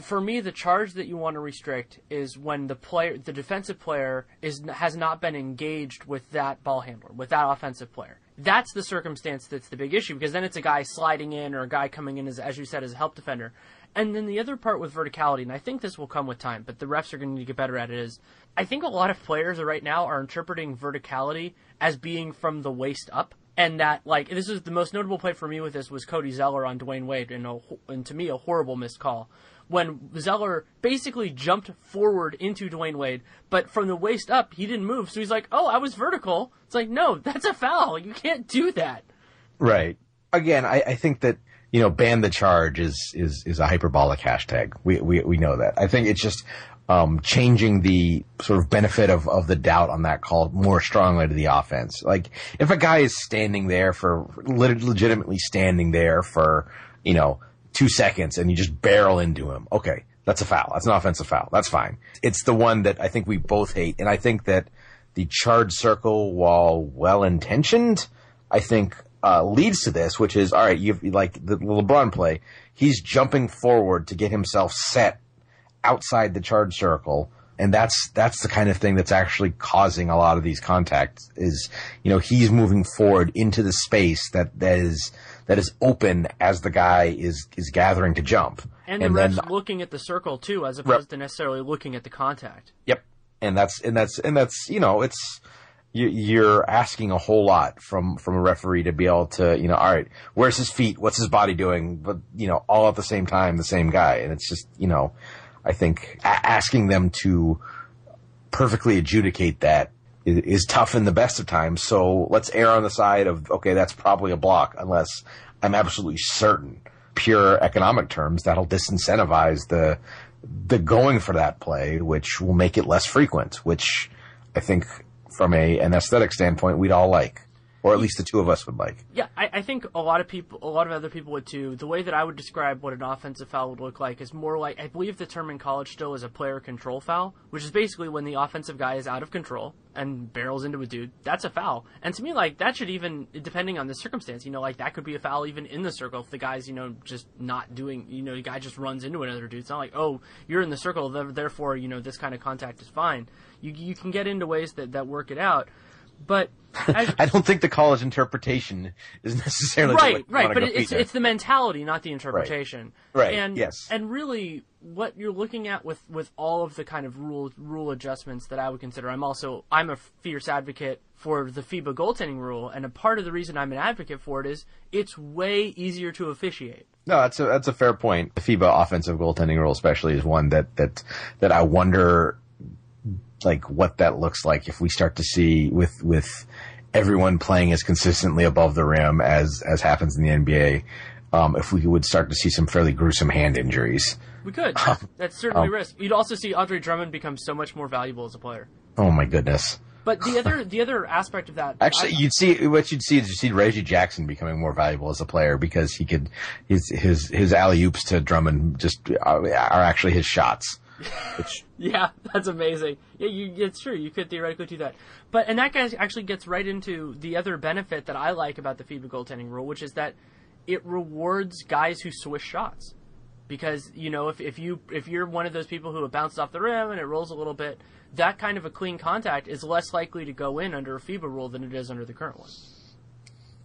Speaker 2: For me, the charge that you want to restrict is when the player, the defensive player, is has not been engaged with that ball handler, with that offensive player. That's the circumstance that's the big issue because then it's a guy sliding in or a guy coming in as, as you said, as a help defender. And then the other part with verticality, and I think this will come with time, but the refs are going to to get better at it, is I think a lot of players right now are interpreting verticality as being from the waist up and that like this is the most notable play for me with this was Cody Zeller on Dwyane Wade, and, a, and to me a horrible missed call when Zeller basically jumped forward into Dwyane Wade, but from the waist up he didn't move, so he's like, "Oh, I was vertical." It's like, no, that's a foul. You can't do that.
Speaker 3: Right. Again, I, I think that you know, ban the charge is is is a hyperbolic hashtag. We we we know that. I think it's just um, changing the sort of benefit of, of the doubt on that call more strongly to the offense. Like if a guy is standing there for legitimately standing there for, you know, two seconds and you just barrel into him. Okay. That's a foul. That's an offensive foul. That's fine. It's the one that I think we both hate. And I think that the charge circle, while well intentioned, I think, uh, leads to this, which is, all right, you've, like the LeBron play, he's jumping forward to get himself set outside the charge circle and that's that's the kind of thing that's actually causing a lot of these contacts is you know he's moving forward into the space that that is that is open as the guy is is gathering to jump.
Speaker 2: And, the refs then, looking at the circle too as opposed to necessarily looking at the contact.
Speaker 3: Yep. And that's and that's and that's you know it's you're asking a whole lot from from a referee to be able to you know all right where's his feet? What's his body doing? But you know all at the same time the same guy. And it's just you know I think a- asking them to perfectly adjudicate that is, is tough in the best of times. So let's err on the side of, okay, that's probably a block unless I'm absolutely certain pure economic terms that'll disincentivize the, the going for that play, which will make it less frequent, which I think from a, an aesthetic standpoint, we'd all like or at least the two of us would like.
Speaker 2: Yeah, I, I, think a lot of people, a lot of other people would too. The way that I would describe what an offensive foul would look like is more like I believe the term in college still is a player control foul, which is basically when the offensive guy is out of control and barrels into a dude. That's a foul, and to me, like that should even, depending on the circumstance, you know, like that could be a foul even in the circle if the guy's, you know, just not doing, you know, the guy just runs into another dude. It's not like, oh, you're in the circle, therefore, you know, this kind of contact is fine. You you can get into ways that that work it out. But
Speaker 3: I, I don't think the college interpretation is necessarily
Speaker 2: right, right. But it's it's the mentality, not the interpretation.
Speaker 3: Right. right.
Speaker 2: And
Speaker 3: yes.
Speaker 2: And really, what you're looking at with with all of the kind of rule rule adjustments that I would consider. I'm also I'm a fierce advocate for the FIBA goaltending rule, and a part of the reason I'm an advocate for it is it's way easier to officiate.
Speaker 3: No, that's a that's a fair point. The FIBA offensive goaltending rule, especially, is one that that that I wonder like what that looks like if we start to see with with everyone playing as consistently above the rim as as happens in the NBA. Um, if we would start to see some fairly gruesome hand injuries.
Speaker 2: We could. Um, That's certainly um, risk. You'd also see Andre Drummond become so much more valuable as a player.
Speaker 3: Oh my goodness.
Speaker 2: But the other the other aspect of that
Speaker 3: actually I, you'd see what you'd see is you'd see Reggie Jackson becoming more valuable as a player because he could his his his alley oops to Drummond just are, are actually his shots.
Speaker 2: Which yeah, that's amazing. Yeah, you, it's true. You could theoretically do that. But and that guy actually gets right into the other benefit that I like about the FIBA goaltending rule, which is that it rewards guys who swish shots. Because you know, if, if you if you're one of those people who have bounced off the rim and it rolls a little bit, that kind of a clean contact is less likely to go in under a FIBA rule than it is under the current one.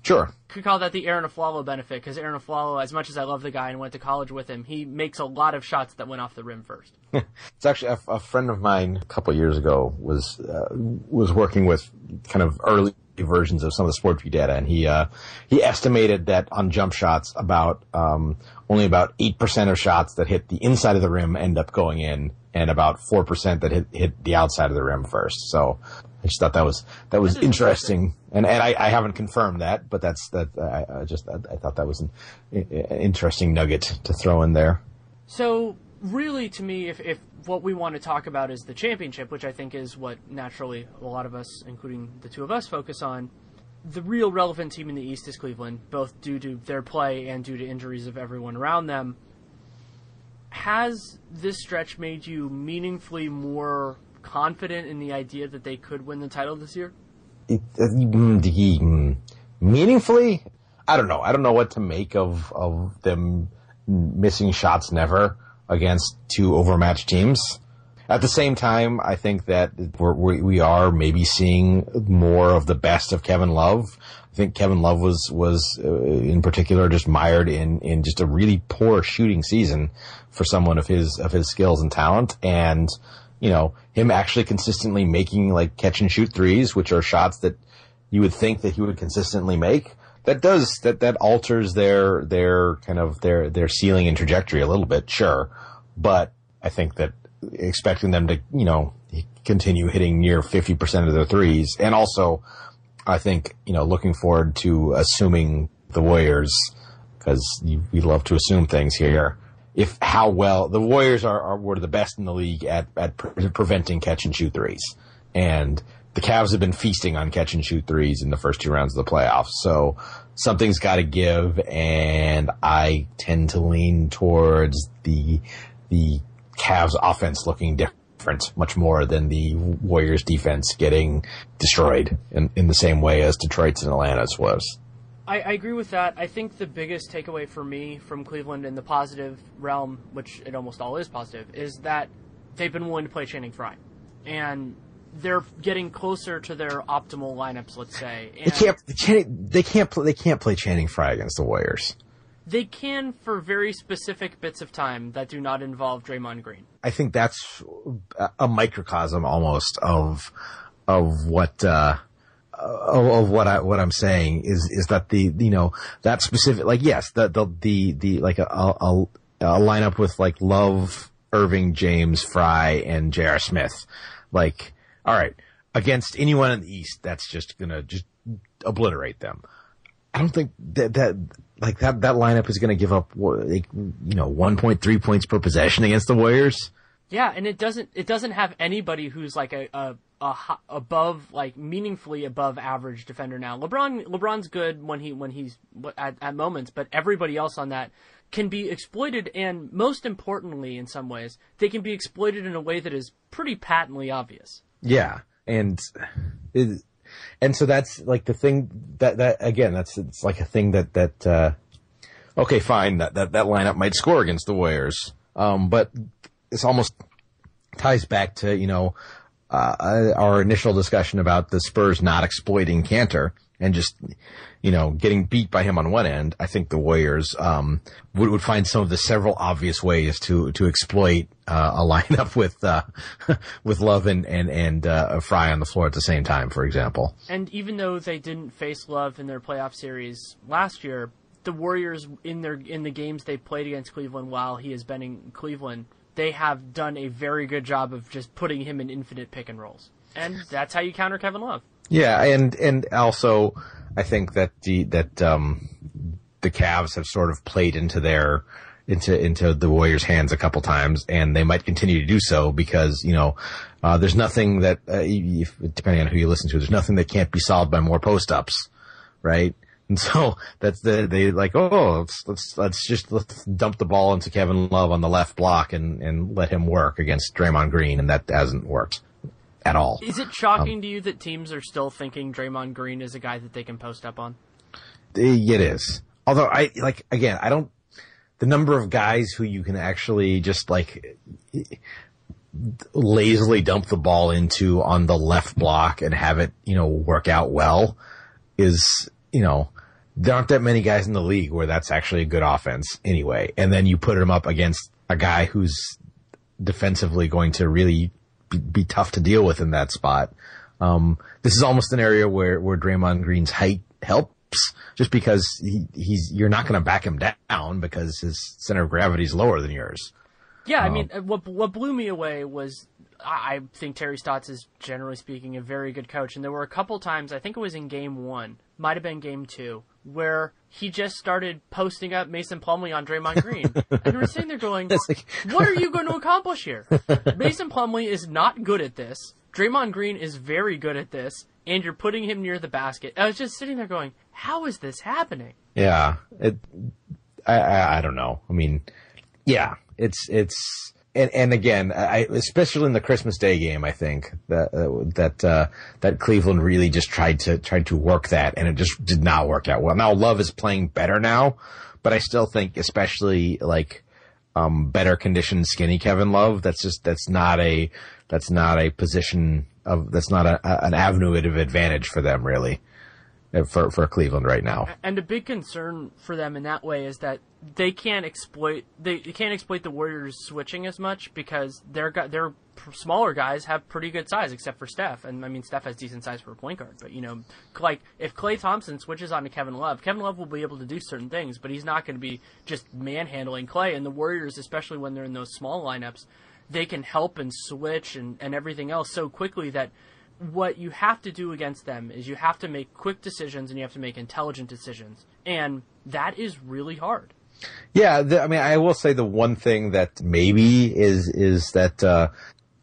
Speaker 3: Sure.
Speaker 2: Could call that the Aaron Afflalo benefit because Aaron Afflalo, as much as I love the guy and went to college with him, he makes a lot of shots that went off the rim first.
Speaker 3: it's actually a, a, friend of mine a couple years ago was uh, was working with kind of early versions of some of the SportVU data, and he uh, he estimated that on jump shots, about um, only about eight percent of shots that hit the inside of the rim end up going in, and about four percent that hit hit the outside of the rim first. So I just thought that was that was interesting, and and I, I, haven't confirmed that, but that's that I, I just I, I, thought that was an, an, interesting nugget to throw in there.
Speaker 2: So really, to me, if if what we want to talk about is the championship, which I think is what naturally a lot of us, including the two of us, focus on. The real relevant team in the East is Cleveland, both due to their play and due to injuries of everyone around them. Has this stretch made you meaningfully more confident in the idea that they could win the title this year? It, uh,
Speaker 3: mm, mm, meaningfully, I don't know. I don't know what to make of of them missing shots never against two overmatched teams. At the same time, I think that we're, we are maybe seeing more of the best of Kevin Love. I think Kevin Love was was uh, in particular just mired in in just a really poor shooting season for someone of his of his skills and talent, and you know, him actually consistently making like catch and shoot threes, which are shots that you would think that he would consistently make. That does that that alters their their kind of their their ceiling and trajectory a little bit, sure. But I think that expecting them to, you know, continue hitting near 50% of their threes. And also I think, you know, looking forward to assuming the Warriors because we love to assume things here. If how well the Warriors are, are were the best in the league at at pre- preventing catch and shoot threes, and the Cavs have been feasting on catch and shoot threes in the first two rounds of the playoffs. So something's got to give, and I tend to lean towards the the Cavs offense looking different much more than the Warriors defense getting destroyed in, in the same way as Detroit's and Atlanta's was.
Speaker 2: I, I, agree with that. I think the biggest takeaway for me from Cleveland in the positive realm, which it almost all is positive, is that they've been willing to play Channing Frye, and they're getting closer to their optimal lineups. Let's say
Speaker 3: they can't. They can't. They can't play. They can't play Channing Frye against the Warriors.
Speaker 2: They can for very specific bits of time that do not involve Draymond Green.
Speaker 3: I think that's a microcosm almost of of what uh, of, what I what I'm saying is is that the you know that specific like yes the the the, the like a, a, a lineup with like Love, Irving, James, Frye, and J.R. Smith, like all right against anyone in the East that's just gonna just obliterate them. I don't think that that like that that lineup is going to give up like you know 1.3 points per possession against the Warriors.
Speaker 2: Yeah, and it doesn't it doesn't have anybody who's like a, a, a above like meaningfully above average defender now. LeBron LeBron's good when he when he's at, at moments, but everybody else on that can be exploited and most importantly in some ways they can be exploited in a way that is pretty patently obvious.
Speaker 3: Yeah, and it, and so that's like the thing that that again that's it's like a thing that that uh, okay fine that that that lineup might score against the Warriors, um, but it's almost ties back to you know uh, our initial discussion about the Spurs not exploiting Kanter and just you know getting beat by him on one end. I think the Warriors um, would, would find some of the several obvious ways to to exploit uh, a lineup with uh, with Love and and and uh, Frye on the floor at the same time, for example.
Speaker 2: And even though they didn't face Love in their playoff series last year, the Warriors in their in the games they played against Cleveland while he has been in Cleveland they have done a very good job of just putting him in infinite pick and rolls. And that's how you counter Kevin Love.
Speaker 3: Yeah, and and also I think that the that um the Cavs have sort of played into their into into the Warriors' hands a couple times, and they might continue to do so because you know uh, there's nothing that uh, if, depending on who you listen to, there's nothing that can't be solved by more post ups, right? And so that's the, they like, oh, let's, let's, let's just let's dump the ball into Kevin Love on the left block and, and let him work against Draymond Green. And that hasn't worked at all.
Speaker 2: Is it shocking um, to you that teams are still thinking Draymond Green is a guy that they can post up on?
Speaker 3: It is. Although I, like, again, I don't, the number of guys who you can actually just like, lazily dump the ball into on the left block and have it, you know, work out well is, you know, there aren't that many guys in the league where that's actually a good offense anyway. And then you put him up against a guy who's defensively going to really be, be tough to deal with in that spot. Um, this is almost an area where, where Draymond Green's height helps just because he, he's, you're not going to back him down because his center of gravity is lower than yours.
Speaker 2: Yeah, I mean, um, what what blew me away was I think Terry Stotts is generally speaking a very good coach, and there were a couple times I think it was in Game One, might have been Game Two, where he just started posting up Mason Plumlee on Draymond Green. and we're sitting there going, like... what are you going to accomplish here? Mason Plumlee is not good at this. Draymond Green is very good at this, and you're putting him near the basket. I was just sitting there going, how is this happening?
Speaker 3: Yeah, it, I, I, I don't know. I mean, yeah, it's, it's, and and again, I, especially in the Christmas Day game, I think that uh, that uh, that Cleveland really just tried to tried to work that, and it just did not work out well. Now Love is playing better now, but I still think, especially like um, better conditioned, skinny Kevin Love, that's just that's not a that's not a position of that's not a, an avenue of advantage for them really Uh, for for Cleveland right now.
Speaker 2: And a big concern for them in that way is that they can't exploit they, can't exploit the Warriors switching as much because their their smaller guys have pretty good size except for Steph. And I mean Steph has decent size for a point guard, but you know, like if Klay Thompson switches on to Kevin Love, Kevin Love will be able to do certain things, but he's not going to be just manhandling Klay And the Warriors, especially when they're in those small lineups, they can help and switch and, and everything else so quickly that what you have to do against them is you have to make quick decisions and you have to make intelligent decisions. And that is really hard.
Speaker 3: Yeah, the, I mean, I will say the one thing that maybe is is that uh,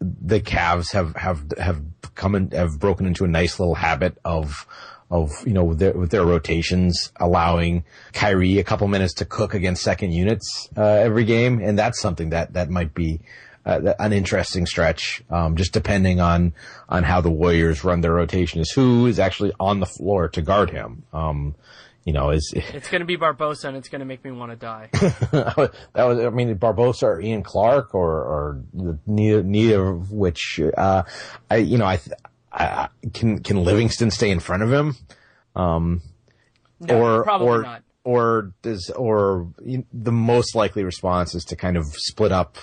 Speaker 3: the Cavs have have have come and have broken into a nice little habit of of you know with their, with their rotations, allowing Kyrie a couple minutes to cook against second units uh, every game, and that's something that that might be uh, an interesting stretch, um, just depending on on how the Warriors run their rotation, is who is actually on the floor to guard him. Um, you know, is
Speaker 2: It's going to be Barbosa, and it's going to make me want to die.
Speaker 3: that was, I mean, Barbosa or Ian Clark or, or neither, neither of which, uh, I, you know, I, I, can, can Livingston stay in front of him? Um,
Speaker 2: No,
Speaker 3: or,
Speaker 2: probably
Speaker 3: or,
Speaker 2: not.
Speaker 3: or does, or the most likely response is to kind of split up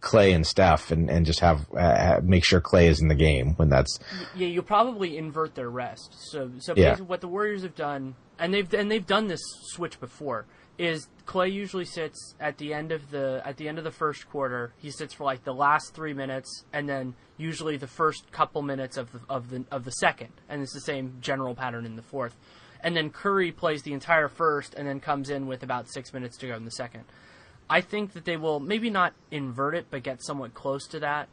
Speaker 3: Klay and Steph and, and just have, uh, make sure Klay is in the game when that's,
Speaker 2: Yeah, you'll probably invert their rest. So, so
Speaker 3: Yeah.
Speaker 2: basically what the Warriors have done, and they've and they've done this switch before, is Klay usually sits at the end of the at the end of the first quarter. He sits for like the last three minutes, and then usually the first couple minutes of the of the of the second, and it's the same general pattern in the fourth. And then Curry plays the entire first, and then comes in with about six minutes to go in the second. I think that they will maybe not invert it, but get somewhat close to that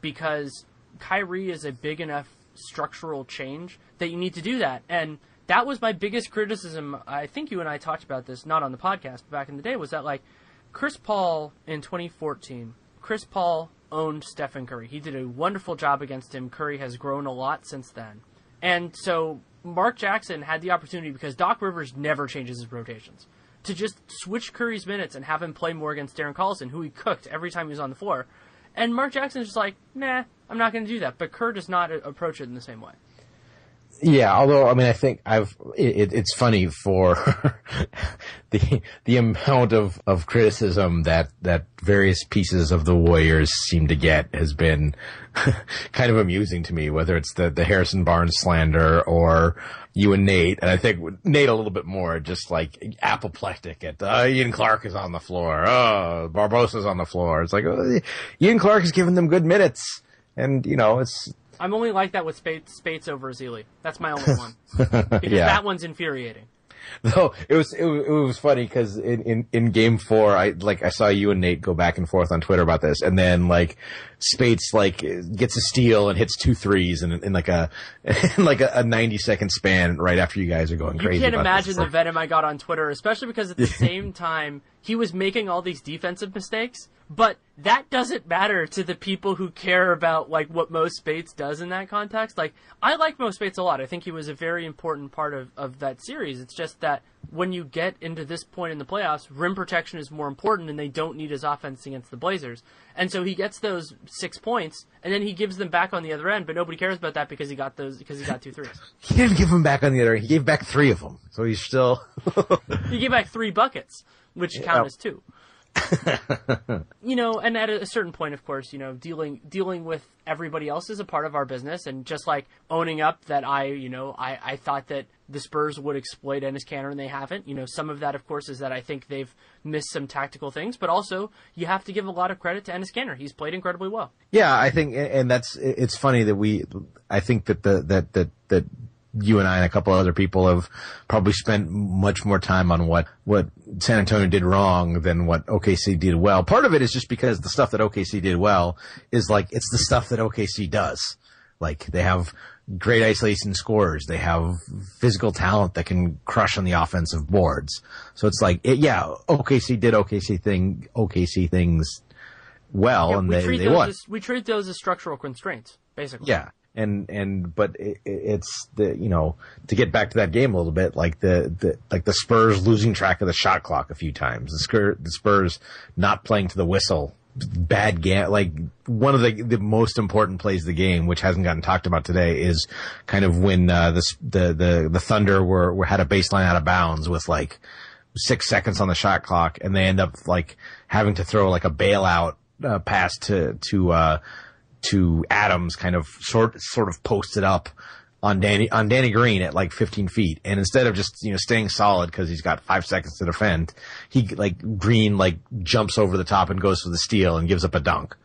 Speaker 2: because Kyrie is a big enough structural change that you need to do that. And that was my biggest criticism. I think you and I talked about this, not on the podcast, but back in the day, was that like Chris Paul in 2014, Chris Paul owned Stephen Curry. He did a wonderful job against him. Curry has grown a lot since then. And so Mark Jackson had the opportunity because Doc Rivers never changes his rotations to just switch Curry's minutes and have him play more against Darren Collison, who he cooked every time he was on the floor. And Mark Jackson's just like, nah, I'm not going to do that. But Kerr does not approach it in the same way.
Speaker 3: Yeah, although I mean, I think I've it, it's funny for the the amount of, of criticism that that various pieces of the Warriors seem to get has been kind of amusing to me. Whether it's the the Harrison Barnes slander or you and Nate, and I think Nate a little bit more, just like apoplectic at uh, Ian Clark is on the floor, oh Barbosa's on the floor. It's like oh, Ian Clark has given them good minutes, and you know it's
Speaker 2: I'm only like that with Speights, Speights over Ezeli. That's my only one. Because
Speaker 3: Yeah.
Speaker 2: that one's infuriating.
Speaker 3: No, it was it, was- it was funny because in, in in game four, I like I saw you and Nate go back and forth on Twitter about this, and then like Speights like gets a steal and hits two threes in, in like a in like a, a ninety second span right after you guys are going
Speaker 2: You
Speaker 3: crazy.
Speaker 2: can't
Speaker 3: about
Speaker 2: imagine
Speaker 3: this.
Speaker 2: the venom I got on Twitter, especially because at the same time he was making all these defensive mistakes. But that doesn't matter to the people who care about like what Mo Speights does in that context. Like I like Mo Speights a lot. I think he was a very important part of, of that series. It's just that when you get into this point in the playoffs, rim protection is more important and they don't need his offense against the Blazers. And so he gets those six points and then he gives them back on the other end, but nobody cares about that because he got those because he got two threes.
Speaker 3: He didn't give them back on the other. end. He gave back three of them, so he's still.
Speaker 2: He gave back three buckets, which count as two. you know, and at a certain point, of course, you know, dealing dealing with everybody else is a part of our business, and just like owning up that I, you know, I, I thought that the Spurs would exploit Enes Kanter, and they haven't. You know, some of that, of course, is that I think they've missed some tactical things, but also you have to give a lot of credit to Enes Kanter. He's played incredibly well.
Speaker 3: Yeah, I think, and that's it's funny that we. I think that the that that that you and I and a couple other people have probably spent much more time on what what San Antonio did wrong than what OKC did well. Part of it is just because the stuff that OKC did well is like it's the stuff that OKC does. Like they have great isolation scorers, they have physical talent that can crush on the offensive boards. So it's like, it, yeah, OKC did OKC thing, OKC things well, and
Speaker 2: we
Speaker 3: they
Speaker 2: treat
Speaker 3: they
Speaker 2: those
Speaker 3: won.
Speaker 2: as we treat those as structural constraints, basically.
Speaker 3: Yeah. And, and, but it, it's the, you know, to get back to that game a little bit, like the, the, like the Spurs losing track of the shot clock a few times, the Spurs, the Spurs not playing to the whistle, bad game, like one of the, the most important plays of the game, which hasn't gotten talked about today is kind of when, uh, the, the, the, the Thunder were, were, had a baseline out of bounds with like six seconds on the shot clock and they end up like having to throw like a bailout, uh, pass to, to, uh, to Adams kind of sort sort of posted up on Danny on Danny Green at like 15 feet, and instead of just you know staying solid because he's got five seconds to defend, he like Green like jumps over the top and goes for the steal and gives up a dunk,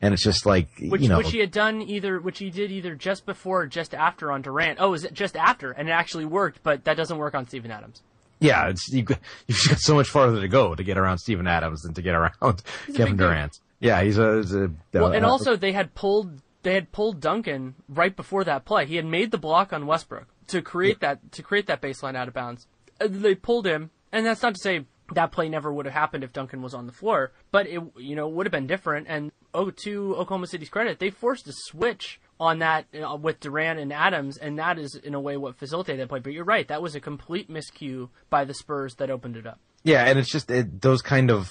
Speaker 3: and it's just like
Speaker 2: Which,
Speaker 3: you know
Speaker 2: which he had done either, which he did either just before or just after on Durant. Oh, is it just after? And it actually worked, but that doesn't work on Steven Adams.
Speaker 3: yeah, it's you, you've got so much farther to go to get around Steven Adams than to get around Kevin. Durant. Yeah, he's a, he's a
Speaker 2: Well, and
Speaker 3: uh,
Speaker 2: also they had pulled they had pulled Duncan right before that play. He had made the block on Westbrook to create that to create that baseline out of bounds. Uh, They pulled him, and that's not to say that play never would have happened if Duncan was on the floor, but it you know would have been different. And oh, to Oklahoma City's credit, they forced a switch on that uh, with Durant and Adams, and that is in a way what facilitated that play. But you're right, that was a complete miscue by the Spurs that opened it up.
Speaker 3: Yeah, and it's just it, those kind of,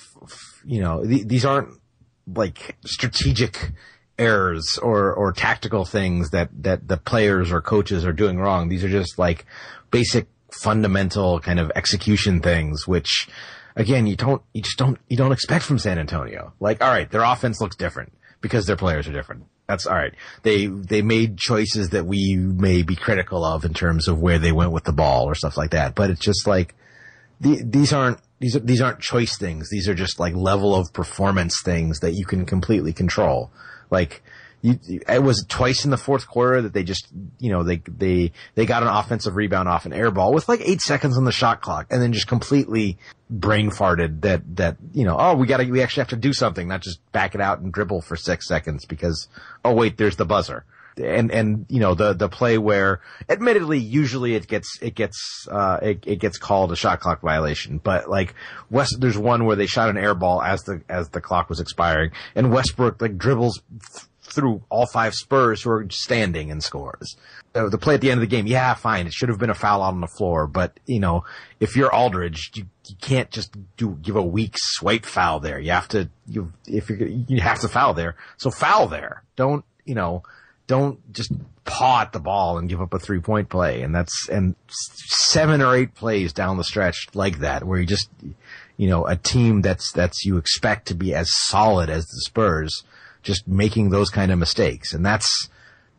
Speaker 3: you know, th- these aren't like strategic errors or or tactical things that that the players or coaches are doing wrong. These are just like basic fundamental kind of execution things, which again you don't you just don't you don't expect from San Antonio. Like, all right, their offense looks different because their players are different. That's all right. They they made choices that we may be critical of in terms of where they went with the ball or stuff like that. But it's just like the, these aren't these are, these aren't choice things. These are just like level of performance things that you can completely control. Like you, it was twice in the fourth quarter that they just, you know, they, they, they got an offensive rebound off an air ball with like eight seconds on the shot clock and then just completely brain farted that, that, you know, oh, we gotta, we actually have to do something, not just back it out and dribble for six seconds because, oh wait, there's the buzzer and and you know the the play where admittedly usually it gets it gets uh it, it gets called a shot clock violation but like west there's one where they shot an air ball as the as the clock was expiring and westbrook like dribbles th- through all five spurs who are standing and scores. Uh, the play at the end of the game yeah fine it should have been a foul out on the floor but you know if you're aldridge you, you can't just do give a weak swipe foul there. You have to you if you you have to foul there. So foul there. Don't you know don't just paw at the ball and give up a three point play. And that's, and seven or eight plays down the stretch like that, where you just, you know, a team that's, that's you expect to be as solid as the Spurs, just making those kind of mistakes. And that's,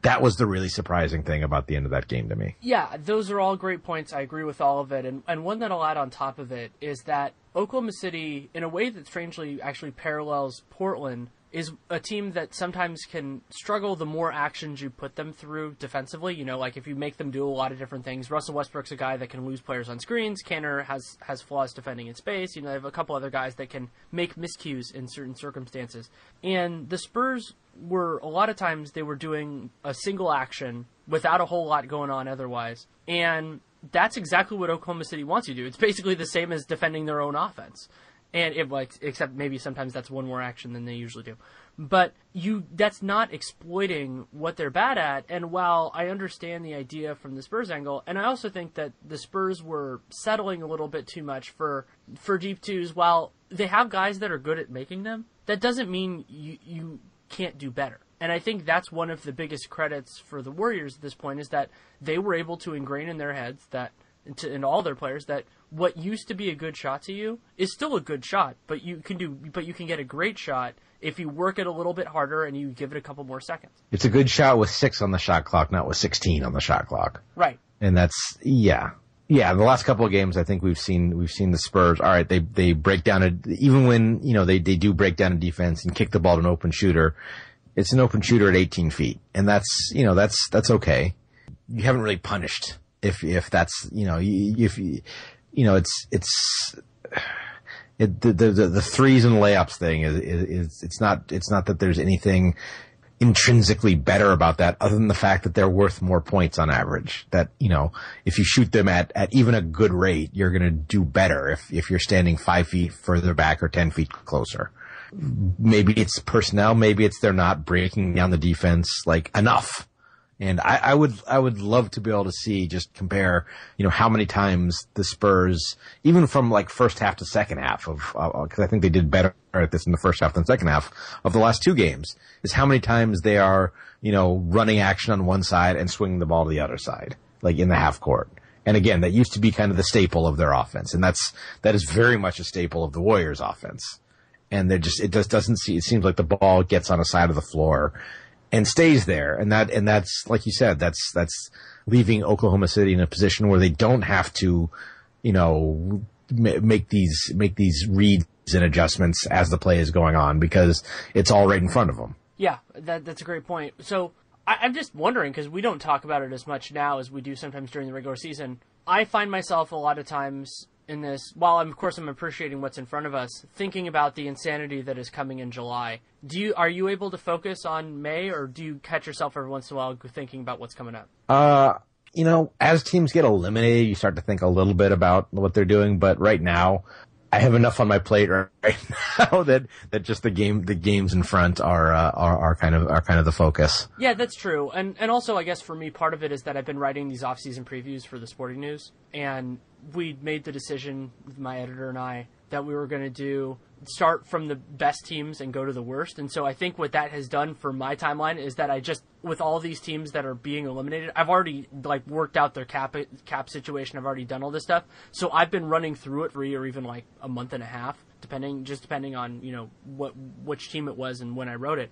Speaker 3: that was the really surprising thing about the end of that game to me.
Speaker 2: Yeah, those are all great points. I agree with all of it. And, and one that I'll add on top of it is that Oklahoma City, in a way that strangely actually parallels Portland, is a team that sometimes can struggle the more actions you put them through defensively. You know, like if you make them do a lot of different things. Russell Westbrook's a guy that can lose players on screens. Kanter has has flaws defending in space. You know, they have a couple other guys that can make miscues in certain circumstances. And the Spurs were a lot of times they were doing a single action without a whole lot going on otherwise. And that's exactly what Oklahoma City wants you to do. It's basically the same as defending their own offense and it like except maybe sometimes that's one more action than they usually do. But you that's not exploiting what they're bad at. And while i understand the idea from the spurs angle and i also think that the spurs were settling a little bit too much for for deep twos while they have guys that are good at making them that doesn't mean you you can't do better. And I think that's one of the biggest credits for the Warriors at this point is that they were able to ingrain in their heads that in all their players that what used to be a good shot to you is still a good shot, but you can do, but you can get a great shot if you work it a little bit harder and you give it a couple more seconds.
Speaker 3: It's a good shot with six on the shot clock, not with 16 on the shot clock.
Speaker 2: Right.
Speaker 3: And that's, yeah. Yeah, the last couple of games, I think we've seen we've seen the Spurs. All right, they they break down a even when you know they they do break down a defense and kick the ball to an open shooter. It's an open shooter at 18 feet, and that's you know that's that's okay. You haven't really punished if if that's you know if you know it's it's it, the, the the threes and layups thing is, is, it's not it's not that there's anything intrinsically better about that other than the fact that they're worth more points on average. That you know if you shoot them at at even a good rate you're going to do better if if you're standing five feet further back or ten feet closer. Maybe it's personnel maybe it's they're not breaking down the defense like enough and I, I, would I would love to be able to see just compare you know how many times the Spurs even from like first half to second half of because uh, I think they did better at this in the first half than second half of the last two games is how many times they are you know running action on one side and swinging the ball to the other side like in the half court. And again, that used to be kind of the staple of their offense, and that's that is very much a staple of the Warriors' offense. And they just it just doesn't see. It seems like the ball gets on a side of the floor, and stays there. And that, and that's, like you said, that's, that's leaving Oklahoma City in a position where they don't have to, you know, make these, make these reads and adjustments as the play is going on because it's all right in front of them.
Speaker 2: Yeah, that, that's a great point. So I, am just wondering because we don't talk about it as much now as we do sometimes during the regular season. I find myself a lot of times in this, while I'm, of course I'm appreciating what's in front of us, thinking about the insanity that is coming in July. Do you are you able to focus on May, or do you catch yourself every once in a while thinking about what's coming up?
Speaker 3: Uh, you know, as teams get eliminated, you start to think a little bit about what they're doing. But right now, I have enough on my plate right now that that just the game the games in front are uh, are are kind of are kind of the focus.
Speaker 2: Yeah, that's true. And and also I guess for me part of it is that I've been writing these off-season previews for the Sporting News and we made the decision with my editor and I that we were going to do start from the best teams and go to the worst. And so I think what that has done for my timeline is that I just with all these teams that are being eliminated, I've already like worked out their cap cap situation. I've already done all this stuff. So I've been running through it for or even like a month and a half, depending just depending on, you know, what which team it was and when I wrote it.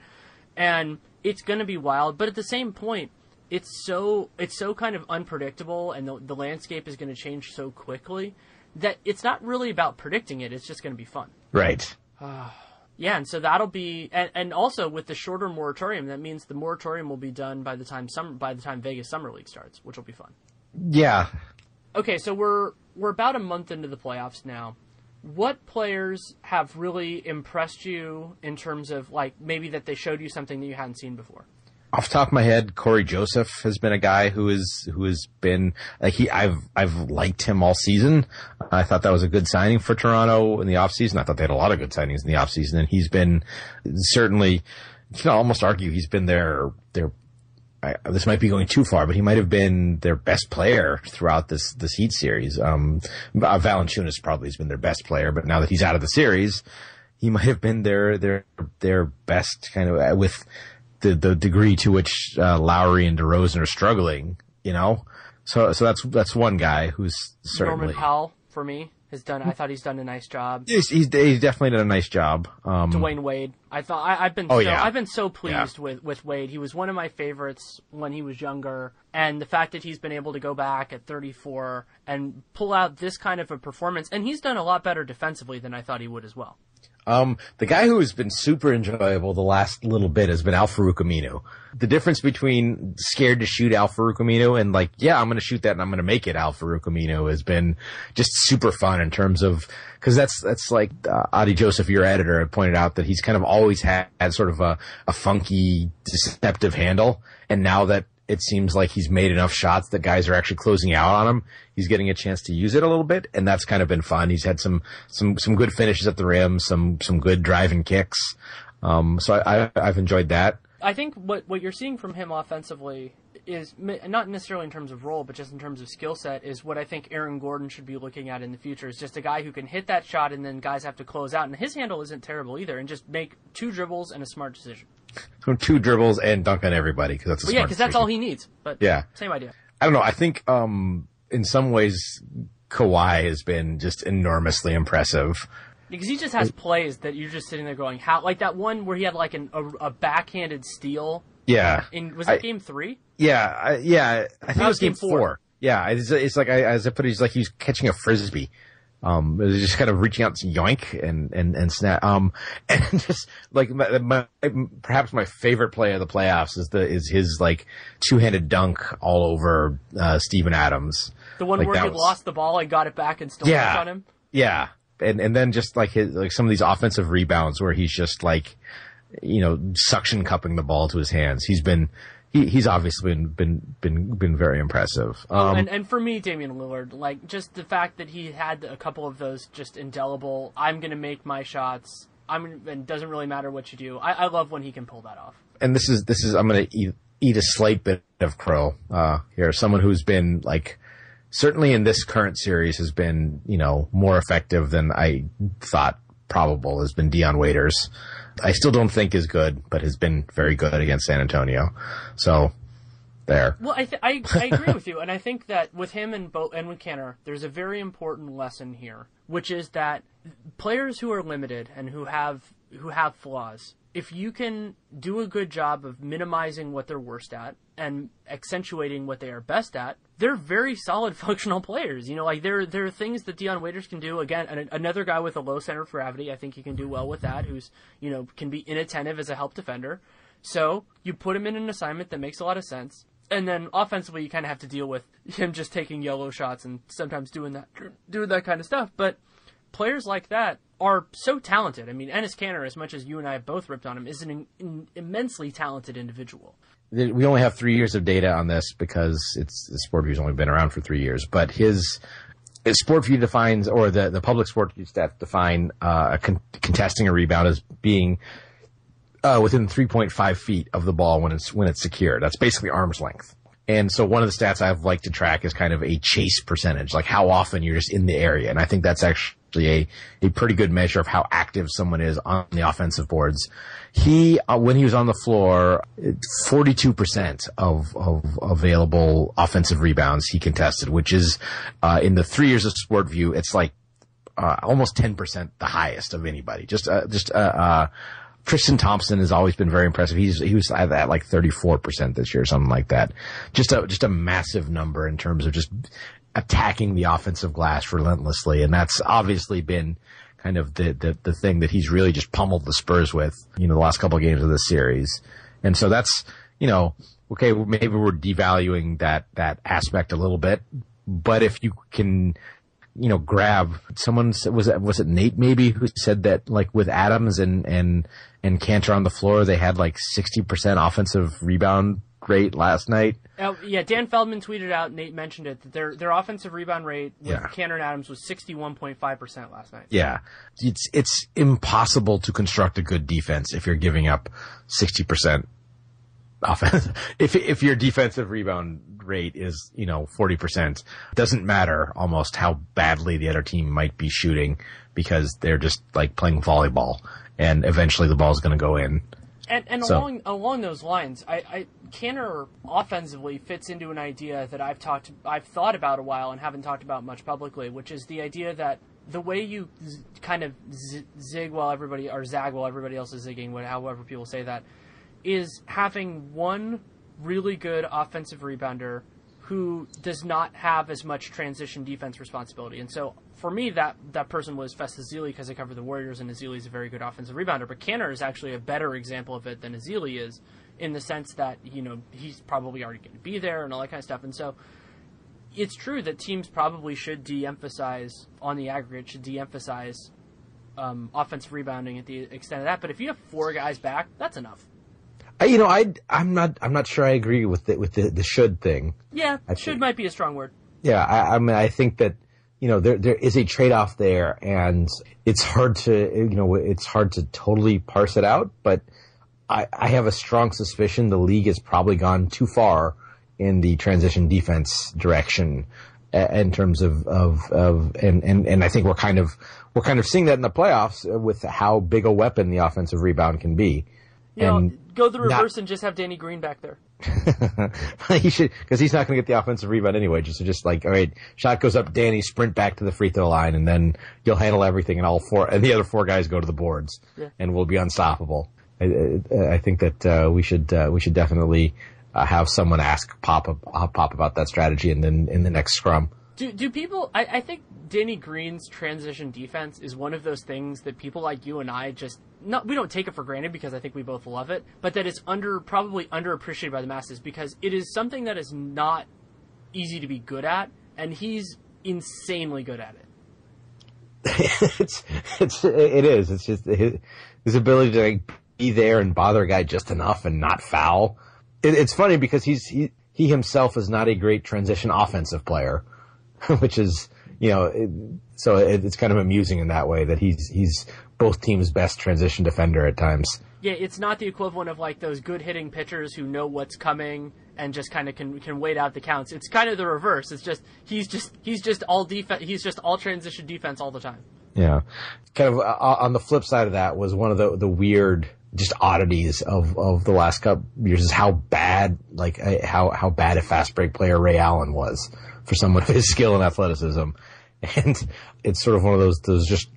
Speaker 2: And it's going to be wild, but at the same point, it's so it's so kind of unpredictable and the, the landscape is going to change so quickly that it's not really about predicting it. It's just going to be fun.
Speaker 3: Right.
Speaker 2: Ah, yeah, and so that'll be, and, and also with the shorter moratorium, that means the moratorium will be done by the time summer, by the time Vegas Summer League starts, which will be fun.
Speaker 3: Yeah.
Speaker 2: Okay, so we're we're about a month into the playoffs now. What players have really impressed you in terms of like maybe that they showed you something that you hadn't seen before?
Speaker 3: Off the top of my head, Cory Joseph has been a guy who is who has been like he I've I've liked him all season. I thought that was a good signing for Toronto in the offseason. I thought they had a lot of good signings in the offseason and he's been certainly you can almost argue he's been their their I, this might be going too far, but he might have been their best player throughout this this Heat series. Um, uh, Valanciunas probably has been their best player, but now that he's out of the series, he might have been their their their best kind of uh, with the the degree to which uh, Lowry and DeRozan are struggling, you know. So so that's that's one guy who's certainly
Speaker 2: Norman Powell for me has done. I thought he's done a nice job.
Speaker 3: He's, he's, he's definitely done a nice job. Um,
Speaker 2: Dwyane Wade. I thought I, have been.
Speaker 3: Oh,
Speaker 2: so,
Speaker 3: yeah.
Speaker 2: I've been so pleased
Speaker 3: Yeah.
Speaker 2: with with Wade. He was one of my favorites when he was younger, and the fact that he's been able to go back at 34 and pull out this kind of a performance, and he's done a lot better defensively than I thought he would as well.
Speaker 3: Um, the guy who has been super enjoyable the last little bit has been Al-Farouq Aminu. The difference between scared to shoot Al-Farouq Aminu and like, yeah, I'm going to shoot that and I'm going to make it Al-Farouq Aminu has been just super fun in terms of, cause that's, that's like, uh, Adi Joseph, your editor, had pointed out that he's kind of always had, had sort of a, a funky, deceptive handle. And now that it seems like he's made enough shots that guys are actually closing out on him. He's getting a chance to use it a little bit, and that's kind of been fun. He's had some some some good finishes at the rim, some some good driving kicks. Um, so I, I I've enjoyed that.
Speaker 2: I think what what you're seeing from him offensively is not necessarily in terms of role, but just in terms of skill set, is what I think Aaron Gordon should be looking at in the future. Is just a guy who can hit that shot, and then guys have to close out. And his handle isn't terrible either, and just make two dribbles and a smart decision.
Speaker 3: Two dribbles and dunk on everybody because that's a
Speaker 2: But yeah, because that's all he needs. But
Speaker 3: Yeah.
Speaker 2: same idea.
Speaker 3: I don't know. I think um, in some ways Kawhi has been just enormously impressive.
Speaker 2: Because he just has plays that you're just sitting there going, how? Like that one where he had like an, a, a backhanded steal
Speaker 3: Yeah.
Speaker 2: in was it
Speaker 3: I-
Speaker 2: game three?
Speaker 3: Yeah, I, yeah. I think
Speaker 2: That
Speaker 3: it
Speaker 2: was
Speaker 3: was game
Speaker 2: game four.
Speaker 3: four. Yeah, it's, it's like I, as I put it, he's like he's catching a frisbee. Um, it was just kind of reaching out to yoink and and and snap. Um, and just like my, my perhaps my favorite play of the playoffs is the is his like two handed dunk all over uh, Steven Adams.
Speaker 2: The one
Speaker 3: Like,
Speaker 2: where he
Speaker 3: was-
Speaker 2: lost the ball and got it back and still
Speaker 3: Yeah.
Speaker 2: on him.
Speaker 3: Yeah, and and then just like his like some of these offensive rebounds where he's just like, you know, suction cupping the ball to his hands. He's been he, he's obviously been been been been very impressive. Um,
Speaker 2: and and for me, Damian Lillard, like just the fact that he had a couple of those just indelible. I'm gonna make my shots. I'm and doesn't really matter what you do. I, I love when he can pull that off.
Speaker 3: and this is this is I'm gonna eat eat a slight bit of crow uh, here. Someone who's been like certainly in this current series has been you know more effective than I thought probable has been Dion Waiters. I still don't think is good, but has been very good against San Antonio. So there.
Speaker 2: Well, I, th- I I agree with you, and I think that with him and Bo- and with Kanter, there's a very important lesson here, which is that players who are limited and who have who have flaws, if you can do a good job of minimizing what they're worst at and accentuating what they are best at, they're very solid functional players. You know, like there there are things that Dion Waiters can do. Again, an, another guy with a low center of gravity, I think he can do well with that. Who's you know can be inattentive as a help defender. So you put him in an assignment that makes a lot of sense. And then offensively, you kind of have to deal with him just taking yellow shots and sometimes doing that, doing that kind of stuff. But players like that are so talented. I mean, Enes Kanter, as much as you and I have both ripped on him, is an in, immensely talented individual.
Speaker 3: We only have three years of data on this because it's the sport has only been around for three years. But his SportVU defines, or the, the public SportVU stats define uh, con- contesting a rebound as being uh, within 3.5 feet of the ball when it's when it's secure. That's basically arm's length. And so one of the stats I've liked to track is kind of a chase percentage, like how often you're just in the area. And I think that's actually a, a pretty good measure of how active someone is on the offensive boards. He, uh, when he was on the floor, 42% of, of available offensive rebounds he contested, which is, uh, in the three years of SportVU, it's like, uh, almost 10% the highest of anybody. Just, uh, just, uh, uh, Tristan Thompson has always been very impressive. He's he was at, at like 34% this year, something like that. Just a just a massive number in terms of just attacking the offensive glass relentlessly, and that's obviously been kind of the the, the thing that he's really just pummeled the Spurs with, you know, the last couple of games of this series. And so that's, you know, okay, maybe we're devaluing that that aspect a little bit, but if you can you know, grab someone was it was it Nate maybe who said that like with Adams and and and Kanter on the floor they had like sixty percent offensive rebound rate last night.
Speaker 2: Uh, yeah, Dan Feldman tweeted out. Nate mentioned it that their their offensive rebound rate with
Speaker 3: Yeah.
Speaker 2: Kanter and Adams was sixty one point five percent last night.
Speaker 3: Yeah, it's it's impossible to construct a good defense if you're giving up sixty percent offense. if if your defensive rebound rate is you know forty percent, doesn't matter almost how badly the other team might be shooting because they're just like playing volleyball, and eventually the ball's going to go in.
Speaker 2: And, and
Speaker 3: So-
Speaker 2: along along those lines, I, I Kanter offensively fits into an idea that I've talked I've thought about a while and haven't talked about much publicly, which is the idea that the way you z- kind of z- zig while everybody or zag while everybody else is zigging, however people say that, is having one really good offensive rebounder who does not have as much transition defense responsibility. And so for me, that, that person was Festus Ezeli because I covered the Warriors, and Ezeli is a very good offensive rebounder. But Kanter is actually a better example of it than Ezeli is in the sense that, you know, he's probably already going to be there and all that kind of stuff. And so it's true that teams probably should de-emphasize, on the aggregate, should de-emphasize um, offensive rebounding at the extent of that. But if you have four guys back, that's enough.
Speaker 3: I, you know, I I'm not I'm not sure I agree with the, with the the should thing.
Speaker 2: Yeah,
Speaker 3: I
Speaker 2: should
Speaker 3: think-
Speaker 2: might be a strong word.
Speaker 3: Yeah, I, I mean, I think that you know there there is a trade off there, and it's hard to you know it's hard to totally parse it out. But I, I have a strong suspicion the league has probably gone too far in the transition defense direction in terms of of, of and, and and I think we're kind of we're kind of seeing that in the playoffs with how big a weapon the offensive rebound can be.
Speaker 2: You know,
Speaker 3: And
Speaker 2: go the
Speaker 3: not-
Speaker 2: reverse and just have Danny Green back there.
Speaker 3: he should because he's not going to get the offensive rebound anyway. Just just like all right, shot goes up, Danny sprint back to the free throw line, and then you'll handle everything, and all four and the other four guys go to the boards,
Speaker 2: Yeah.
Speaker 3: and we'll be unstoppable. I, I, I think that uh, we should uh, we should definitely uh, have someone ask Pop uh, Pop about that strategy, and then in the next scrum.
Speaker 2: Do do people? I, I think Danny Green's transition defense is one of those things that people like you and I just not we don't take it for granted because I think we both love it, but that it's under probably underappreciated by the masses because it is something that is not easy to be good at, and he's insanely good at it.
Speaker 3: it's it's it is. It's just his, his ability to like, be there and bother a guy just enough and not foul. It, it's funny because he's he he himself is not a great transition offensive player, which is you know it, so it, it's kind of amusing in that way that he's he's both teams' best transition defender at times.
Speaker 2: Yeah, it's not the equivalent of like those good hitting pitchers who know what's coming and just kind of can can wait out the counts. It's kind of the reverse. It's just he's just he's just all defense. He's just all transition defense all the time.
Speaker 3: Yeah. Kind of uh, on the flip side of that was one of the the weird just oddities of, of the last couple years is how bad like uh, how how bad a fast break player Ray Allen was for someone of his skill and athleticism, and it's sort of one of those those just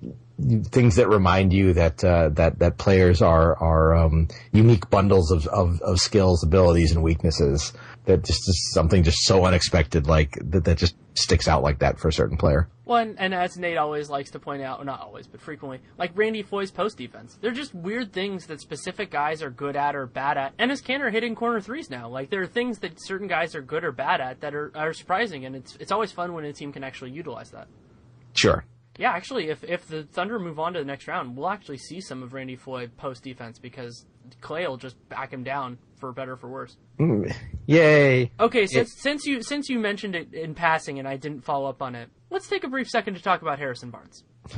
Speaker 3: things that remind you that uh, that that players are are um, unique bundles of, of of skills, abilities, and weaknesses. That just is something just so unexpected, like that that just sticks out like that for a certain player.
Speaker 2: Well, and, and as Nate always likes to point out, not always, but frequently, like Randy Foye's post defense. They're just weird things that specific guys are good at or bad at. And as Kanter hitting corner threes now, like there are things that certain guys are good or bad at that are, are surprising, and it's it's always fun when a team can actually utilize that.
Speaker 3: Sure.
Speaker 2: Yeah, actually, if if the Thunder move on to the next round, we'll actually see some of Randy Foy post defense because Klay will just back him down for better or for worse. Mm.
Speaker 3: Yay!
Speaker 2: Okay, since since you since you mentioned it in passing and I didn't follow up on it, let's take a brief second to talk about Harrison Barnes.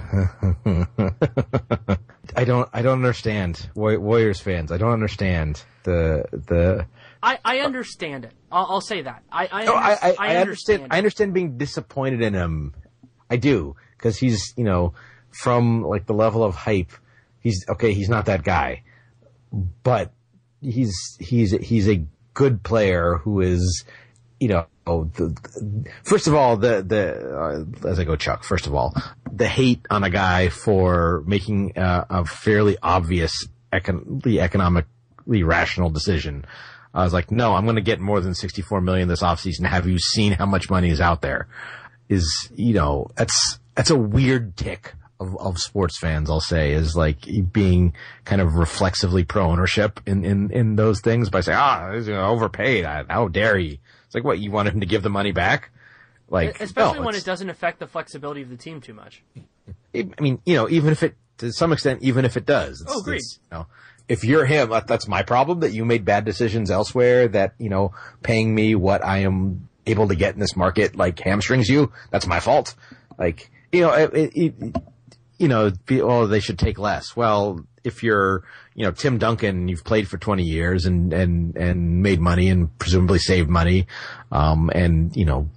Speaker 3: I don't. I don't understand Warriors fans. I don't understand the the.
Speaker 2: I, I understand it. I'll, I'll say that. I I,
Speaker 3: No, I, I, I understand. I understand being disappointed in him. I do because he's you know from like the level of hype. He's okay. He's not that guy, but he's he's he's a good player who is you know. The, first of all, the the uh, as I go, Chuck. First of all, the hate on a guy for making uh, a fairly obvious econ- economically rational decision. I was like, no, I'm going to get more than 64 million this offseason. Have you seen how much money is out there? Is you know that's that's a weird tick of, of sports fans. I'll say is like being kind of reflexively pro ownership in, in in those things by saying, ah, he's overpaid. How dare he? It's like what you want him to give the money back? Like
Speaker 2: especially
Speaker 3: no,
Speaker 2: when it doesn't affect the flexibility of the team too much.
Speaker 3: I mean, you know, even if it, to some extent, even if it does. It's,
Speaker 2: Oh, agreed.
Speaker 3: it's, you know, if you're him, that's my problem that you made bad decisions elsewhere that, you know, paying me what I am able to get in this market, like hamstrings you. That's my fault. Like, you know, it, it, it- you know, be, oh, they should take less. Well, if you're, you know, Tim Duncan, you've played for 20 years and, and, and made money and presumably saved money. Um, and, you know,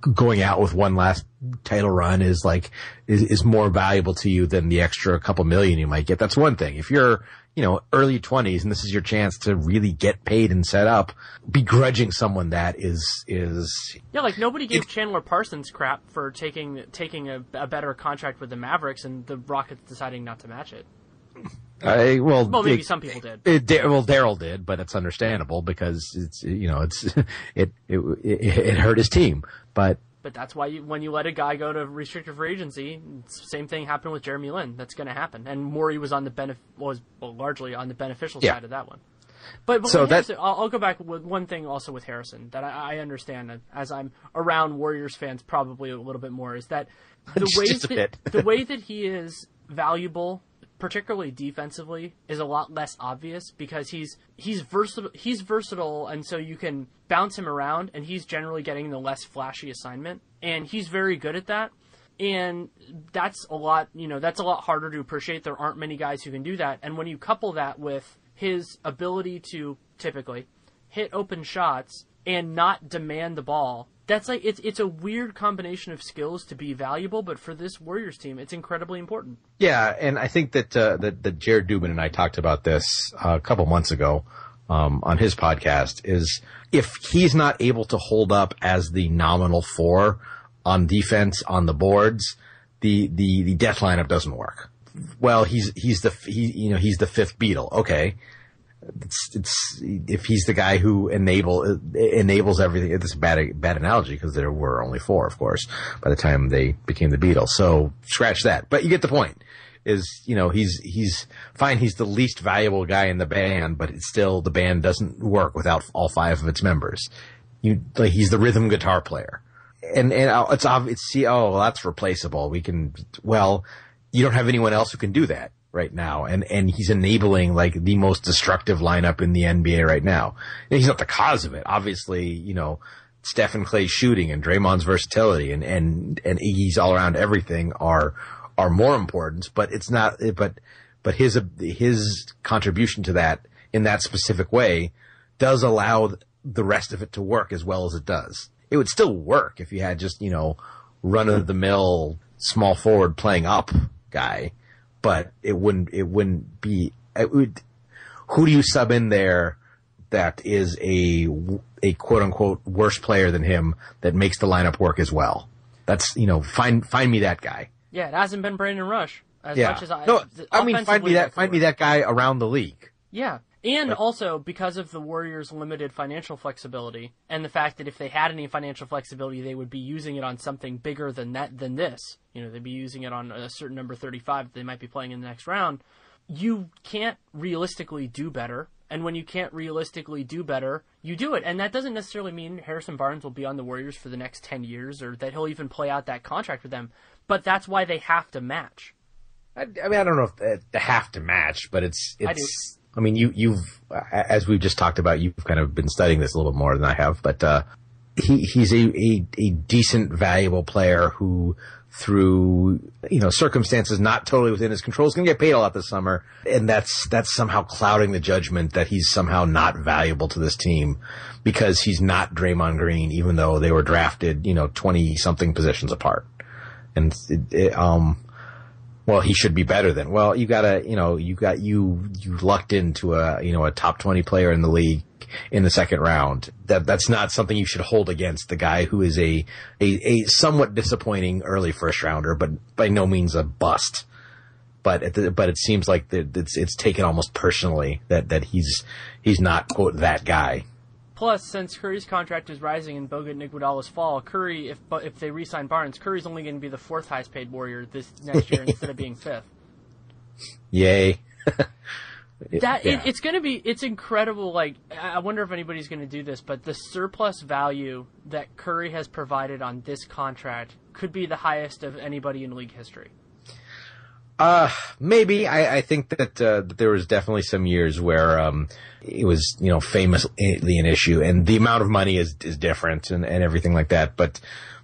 Speaker 3: going out with one last title run is like, is, is more valuable to you than the extra couple million you might get. That's one thing. If you're, you know, early 20s and this is your chance to really get paid and set up, begrudging someone that is, is,
Speaker 2: Yeah, like nobody gave Chandler Parsons crap for taking taking a, a better contract with the Mavericks, and the Rockets deciding not to match it.
Speaker 3: I, well,
Speaker 2: Well, maybe
Speaker 3: it-
Speaker 2: some people did.
Speaker 3: It, well, Daryl did, but it's understandable because it's you know it's it it it, it hurt his team. But
Speaker 2: But that's why you, when you let a guy go to restricted free agency, same thing happened with Jeremy Lin. That's going to happen. And Morey was on the benef- was well, largely on the beneficial
Speaker 3: Yeah.
Speaker 2: side of that one. But, but
Speaker 3: So that-
Speaker 2: Harrison, I'll, I'll go back with one thing also with Harrison that I, I understand that as I'm around Warriors fans probably a little bit more is that the way that, the way that he is valuable particularly defensively is a lot less obvious because he's he's versatile he's versatile and so you can bounce him around and he's generally getting the less flashy assignment and he's very good at that. And that's a lot you know that's a lot harder to appreciate. There aren't many guys who can do that. And when you couple that with his ability to typically hit open shots and not demand the ball that's like it's it's a weird combination of skills to be valuable but for this warriors team it's incredibly important
Speaker 3: yeah, and I think that uh, that that Jared Dubin and I talked about this uh, a couple months ago um, on his podcast. Is if he's not able to hold up as the nominal four on defense on the boards, the the the death lineup doesn't work. Well, he's he's the he you know he's the fifth Beatle. Okay, it's it's if he's the guy who enable enables everything. It's a bad bad analogy because there were only four, of course, by the time they became the Beatles. So scratch that. But you get the point. Is you know he's he's fine. He's the least valuable guy in the band, but it's still the band doesn't work without all five of its members. You like he's the rhythm guitar player, and and uh, it's obvious. See, oh, well, that's replaceable. We can well, you don't have anyone else who can do that right now, and and he's enabling like the most destructive lineup in the NBA right now. And he's not the cause of it, obviously. You know, Stephen Klay's shooting and Draymond's versatility and and and Iggy's all around everything are are more important, but it's not. But but his his contribution to that in that specific way does allow the rest of it to work as well as it does. It would still work if you had just you know run of the mill small forward playing up guy, but it wouldn't it wouldn't be. It would, who do you sub in there that is a a quote unquote worse player than him that makes the lineup work as well? That's you know find find me that guy.
Speaker 2: Yeah, it hasn't been Brandon Rush as
Speaker 3: Yeah.
Speaker 2: much as I.
Speaker 3: no, I mean find me that find me that guy around the league.
Speaker 2: Yeah, and also because of the Warriors' limited financial flexibility, and the fact that if they had any financial flexibility, they would be using it on something bigger than that than this. You know, they'd be using it on a certain number thirty-five that they might be playing in the next round. You can't realistically do better. And when you can't realistically do better, you do it. And that doesn't necessarily mean Harrison Barnes will be on the Warriors for the next 10 years or that he'll even play out that contract with them. But that's why they have to match.
Speaker 3: I, I mean, I don't know if they- they have to match, but it's it's I mean, you, you've, as we've just talked about, you've kind of been studying this a little bit more than I have, but, uh, he, he's a, a, a decent, valuable player who, through you know circumstances not totally within his control is going to get paid a lot this summer, and that's that's somehow clouding the judgment that he's somehow not valuable to this team because he's not Draymond Green, even though they were drafted you know twenty something positions apart, and it, it, um. Well, he should be better than. Well, you gotta, you know, you got you you lucked into a you know a top twenty player in the league in the second round. That that's not something you should hold against the guy who is a a, a somewhat disappointing early first rounder, but by no means a bust. But the, but it seems like that it's it's taken almost personally that that he's he's not quote that guy.
Speaker 2: Plus, since Curry's contract is rising and Bogut and Iguodala's fall, Curry, if if they re-sign Barnes, Curry's only going to be the fourth highest paid Warrior this next year instead of being fifth.
Speaker 3: Yay!
Speaker 2: that yeah. it, it's going to be it's incredible. Like I wonder if anybody's going to do this, but the surplus value that Curry has provided on this contract could be the highest of anybody in league history.
Speaker 3: Uh, maybe. I, I think that, uh, that there was definitely some years where, um, it was, you know, famously an issue and the amount of money is, is different and, and everything like that. But,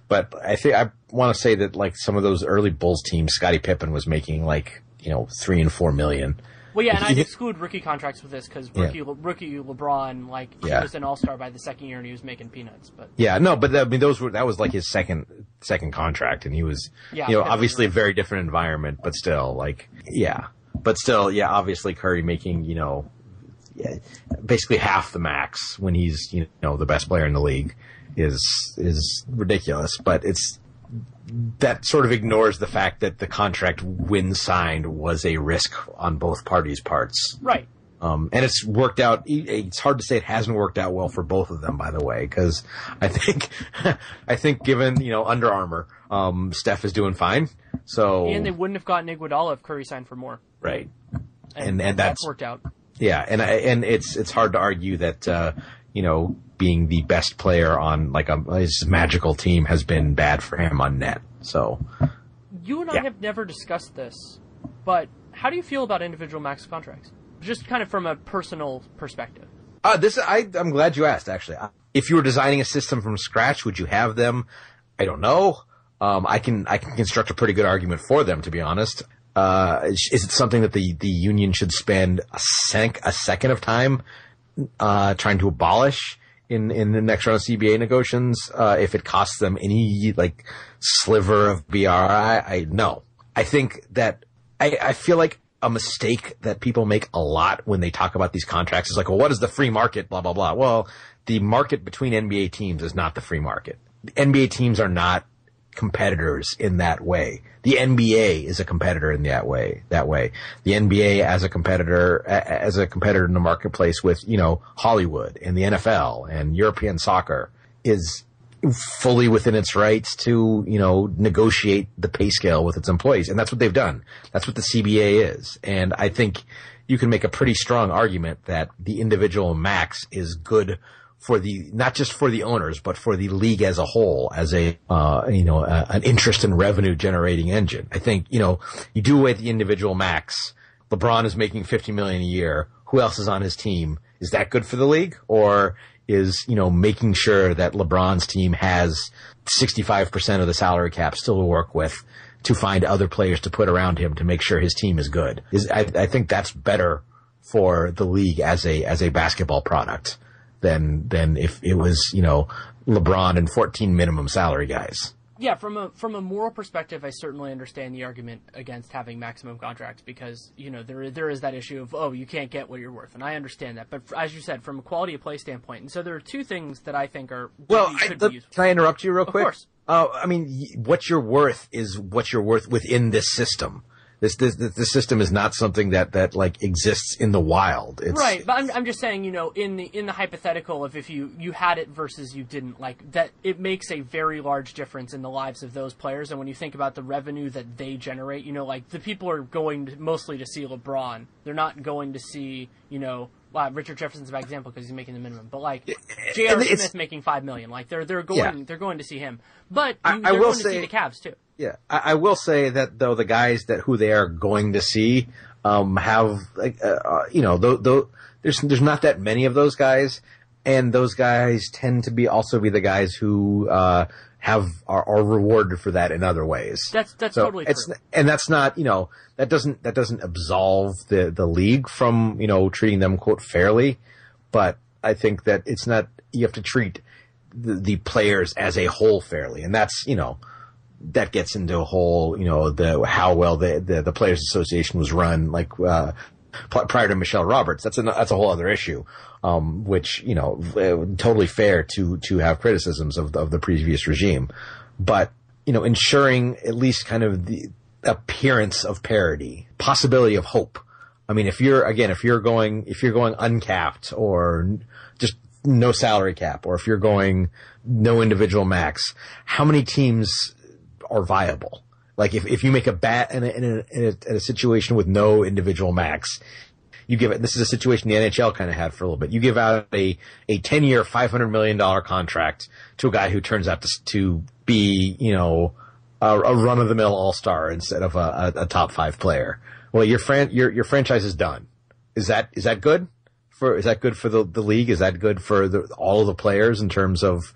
Speaker 3: but I think I want to say that like some of those early Bulls teams, Scottie Pippen was making like, you know, three and four million.
Speaker 2: Well, yeah, and I exclude rookie contracts with this because rookie yeah. rookie LeBron, like he yeah. was an All Star by the second year and he was making peanuts. But
Speaker 3: yeah, no, but I mean those were that was like his second second contract, and he was yeah, you know obviously a very different environment, but still like yeah, but still yeah, obviously Curry making you know yeah, basically half the max when he's you know the best player in the league is is ridiculous, but it's that sort of ignores the fact that the contract when signed was a risk on both parties' parts.
Speaker 2: Right.
Speaker 3: Um, and it's worked out. It's hard to say it hasn't worked out well for both of them, by the way, because I think, I think given you know Under Armour, um, Steph is doing fine. So
Speaker 2: and they wouldn't have gotten Iguodala if Curry signed for more.
Speaker 3: Right.
Speaker 2: And and, and that's worked out.
Speaker 3: Yeah, and and it's it's hard to argue that uh, you know being the best player on like a his magical team has been bad for him on net. So
Speaker 2: you and I have never discussed this, but how do you feel about individual max contracts? Just kind of from a personal perspective.
Speaker 3: Uh, this I I'm glad you asked. Actually, if you were designing a system from scratch, would you have them? I don't know. Um, I can I can construct a pretty good argument for them, to be honest. Uh, is, is, it something that the, the union should spend a sec a second of time uh, trying to abolish? In in the next round of CBA negotiations uh, if it costs them any like sliver of BRI. I no. I think that I, I feel like a mistake that people make a lot when they talk about these contracts is like, well, what is the free market? Blah blah blah. Well, the market between NBA teams is not the free market. NBA teams are not competitors in that way. The NBA is a competitor in that way. That way, the NBA as a competitor, as a competitor in the marketplace with you know Hollywood and the NFL and European soccer is fully within its rights to you know negotiate the pay scale with its employees, and that's what they've done. That's what the CBA is, and I think you can make a pretty strong argument that the individual max is good for the not just for the owners, but for the league as a whole, as a uh, you know a, an interest and revenue generating engine. I think you know you do away the individual max. LeBron is making fifty million a year. Who else is on his team? Is that good for the league, or is you know making sure that LeBron's team has sixty five percent of the salary cap still to work with? To find other players to put around him to make sure his team is good is I, I think that's better for the league as a as a basketball product than than if it was you know LeBron and 14 minimum salary guys.
Speaker 2: Yeah, from a from a moral perspective, I certainly understand the argument against having maximum contracts because you know there there is that issue of oh you can't get what you're worth, and I understand that. But as you said, from a quality of play standpoint, and so there are two things that I think are
Speaker 3: well. I, the, can I interrupt you real quick?
Speaker 2: Of course.
Speaker 3: Uh, I mean, what you're worth is what you're worth within this system. This, this, this system is not something that, that like exists in the wild. It's,
Speaker 2: right, but I'm, I'm just saying, you know, in the in the hypothetical of if you you had it versus you didn't, like that, it makes a very large difference in the lives of those players. And when you think about the revenue that they generate, you know, like the people are going to, mostly to see LeBron. They're not going to see, you know, well, Richard Jefferson's a bad example because he's making the minimum, but like J.R. Smith making five million, like they're they're going yeah. they're going to see him. But I, I will say, the Cavs too.
Speaker 3: Yeah, I, I, will say that though the guys that who they are going to see um, have like uh, uh, you know th- th- there's there's not that many of those guys, and those guys tend to be also be the guys who uh, have are, are rewarded for that in other ways.
Speaker 2: That's that's
Speaker 3: So
Speaker 2: totally
Speaker 3: it's
Speaker 2: true.
Speaker 3: and that's not you know that doesn't that doesn't absolve the the league from you know treating them quote fairly, but I think that it's not you have to treat the, the players as a whole fairly, and that's you know that gets into a whole you know the how well the the, the players association was run like uh, prior to Michelle Roberts. That's a that's a whole other issue, um, which you know uh, totally fair to to have criticisms of the, of the previous regime, but you know ensuring at least kind of the appearance of parity, possibility of hope. I mean, if you're again, if you're going if you're going uncapped or just no salary cap, or if you're going no individual max, how many teams are viable? Like if, if you make a bat in a, in a, in a, in a situation with no individual max, you give it, this is a situation the NHL kind of had for a little bit. You give out a, a 10 year, $500 million contract to a guy who turns out to, to be, you know, a, a run of the mill all star instead of a, a, a top five player. Well, your fran- your, your franchise is done. Is that, is that good? For, is that good for the, the league? Is that good for the, all of the players in terms of,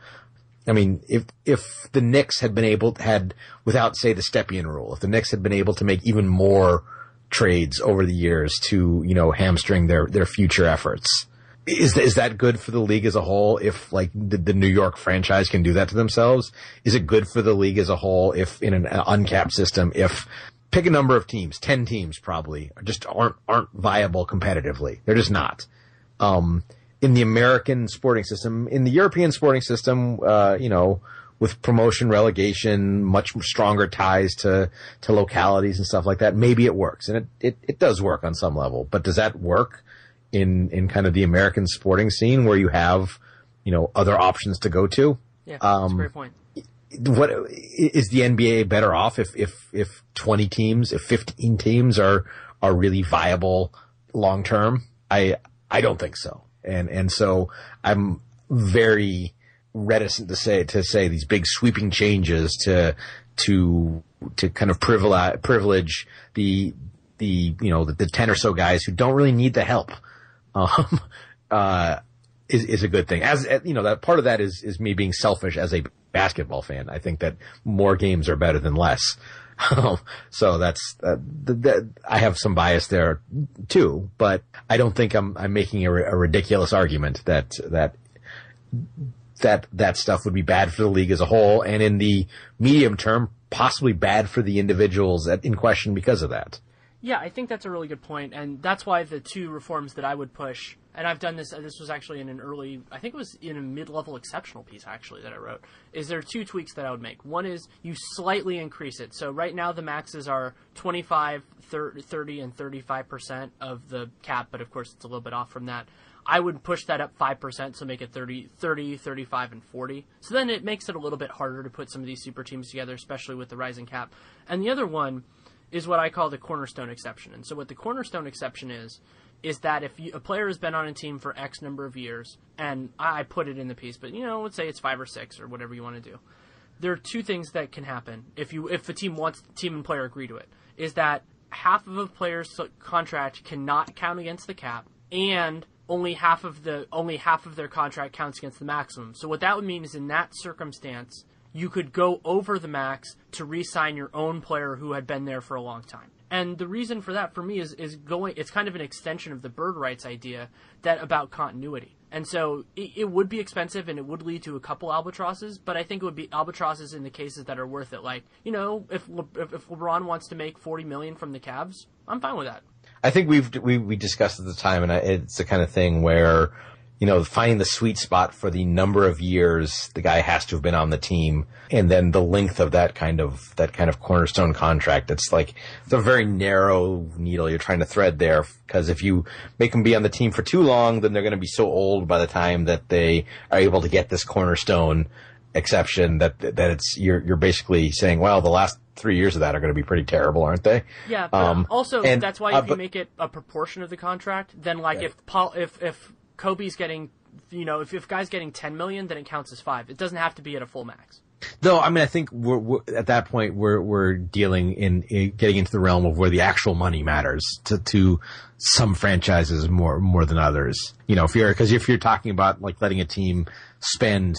Speaker 3: I mean, if if the Knicks had been able had without say the Stepien rule, if the Knicks had been able to make even more trades over the years to you know hamstring their their future efforts, is is that good for the league as a whole? If like the, the New York franchise can do that to themselves, is it good for the league as a whole? If in an uncapped system, if pick a number of teams, ten teams probably just aren't aren't viable competitively, they're just not. Um, in the American sporting system, in the European sporting system, uh, you know, with promotion, relegation, much stronger ties to, to localities and stuff like that, maybe it works. And it, it, it does work on some level, but does that work in, in kind of the American sporting scene where you have, you know, other options to go to?
Speaker 2: Yeah, that's a
Speaker 3: Um,
Speaker 2: great point.
Speaker 3: what is the NBA better off if if if 20 teams, if 15 teams are are really viable long term? I I don't think so. And and so I'm very reticent to say to say these big sweeping changes to to to kind of privilege privilege the the you know the, the 10 or so guys who don't really need the help. Um uh is, is a good thing. As you know, that part of that is is me being selfish as a basketball fan. I think that more games are better than less. Um, so that's uh, I have some bias there too, but I don't think I'm I'm making a, ridiculous argument that that that that stuff would be bad for the league as a whole, and in the medium term, possibly bad for the individuals that in question because of that.
Speaker 2: Yeah, I think that's a really good point, and that's why the two reforms that I would push, and I've done this. Uh, this was actually in an early, I think it was in a mid-level exceptional piece actually that I wrote. Is there are two tweaks that I would make? One is you slightly increase it. So right now the maxes are 25, 30, and 35 percent of the cap, but of course it's a little bit off from that. I would push that up 5%, so make it 30, 30, 35, and 40. So then it makes it a little bit harder to put some of these super teams together, especially with the rising cap. And the other one is what I call the cornerstone exception. And so what the cornerstone exception is, is that if you, a player has been on a team for X number of years, and I put it in the piece, but you know, let's say it's five or six or whatever you want to do. There are two things that can happen if you if the team wants team and player agree to it. Is that half of a player's contract cannot count against the cap, and only half of the only half of their contract counts against the maximum. So what that would mean is in that circumstance, you could go over the max to re-sign your own player who had been there for a long time. And the reason for that for me is is going it's kind of an extension of the bird rights idea that about continuity. And so it, it would be expensive and it would lead to a couple albatrosses, but I think it would be albatrosses in the cases that are worth it. Like, you know, if Le, if, LeBron wants to make 40 million from the Cavs, I'm fine with that.
Speaker 3: I think we've we we discussed at the time, and I, it's the kind of thing where you know finding the sweet spot for the number of years the guy has to have been on the team, and then the length of that kind of that kind of cornerstone contract. It's like it's a very narrow needle you're trying to thread there because if you make them be on the team for too long, then they're going to be so old by the time that they are able to get this cornerstone exception that that it's you're you're basically saying, well, the last three years of that are going to be pretty terrible, aren't they?
Speaker 2: Yeah, but
Speaker 3: Um,
Speaker 2: also
Speaker 3: and-
Speaker 2: that's why
Speaker 3: uh,
Speaker 2: if you
Speaker 3: but-
Speaker 2: make it a proportion of the contract, then like
Speaker 3: Yeah.
Speaker 2: if Paul, if if Kobe's getting, you know, if if guy's getting 10 million, then it counts as five. It doesn't have to be at a full max.
Speaker 3: Though, I mean, I think we're, we're at that point we're we're dealing in, in, getting into the realm of where the actual money matters to to some franchises more more than others. You know, if you're because if you're talking about like letting a team spend,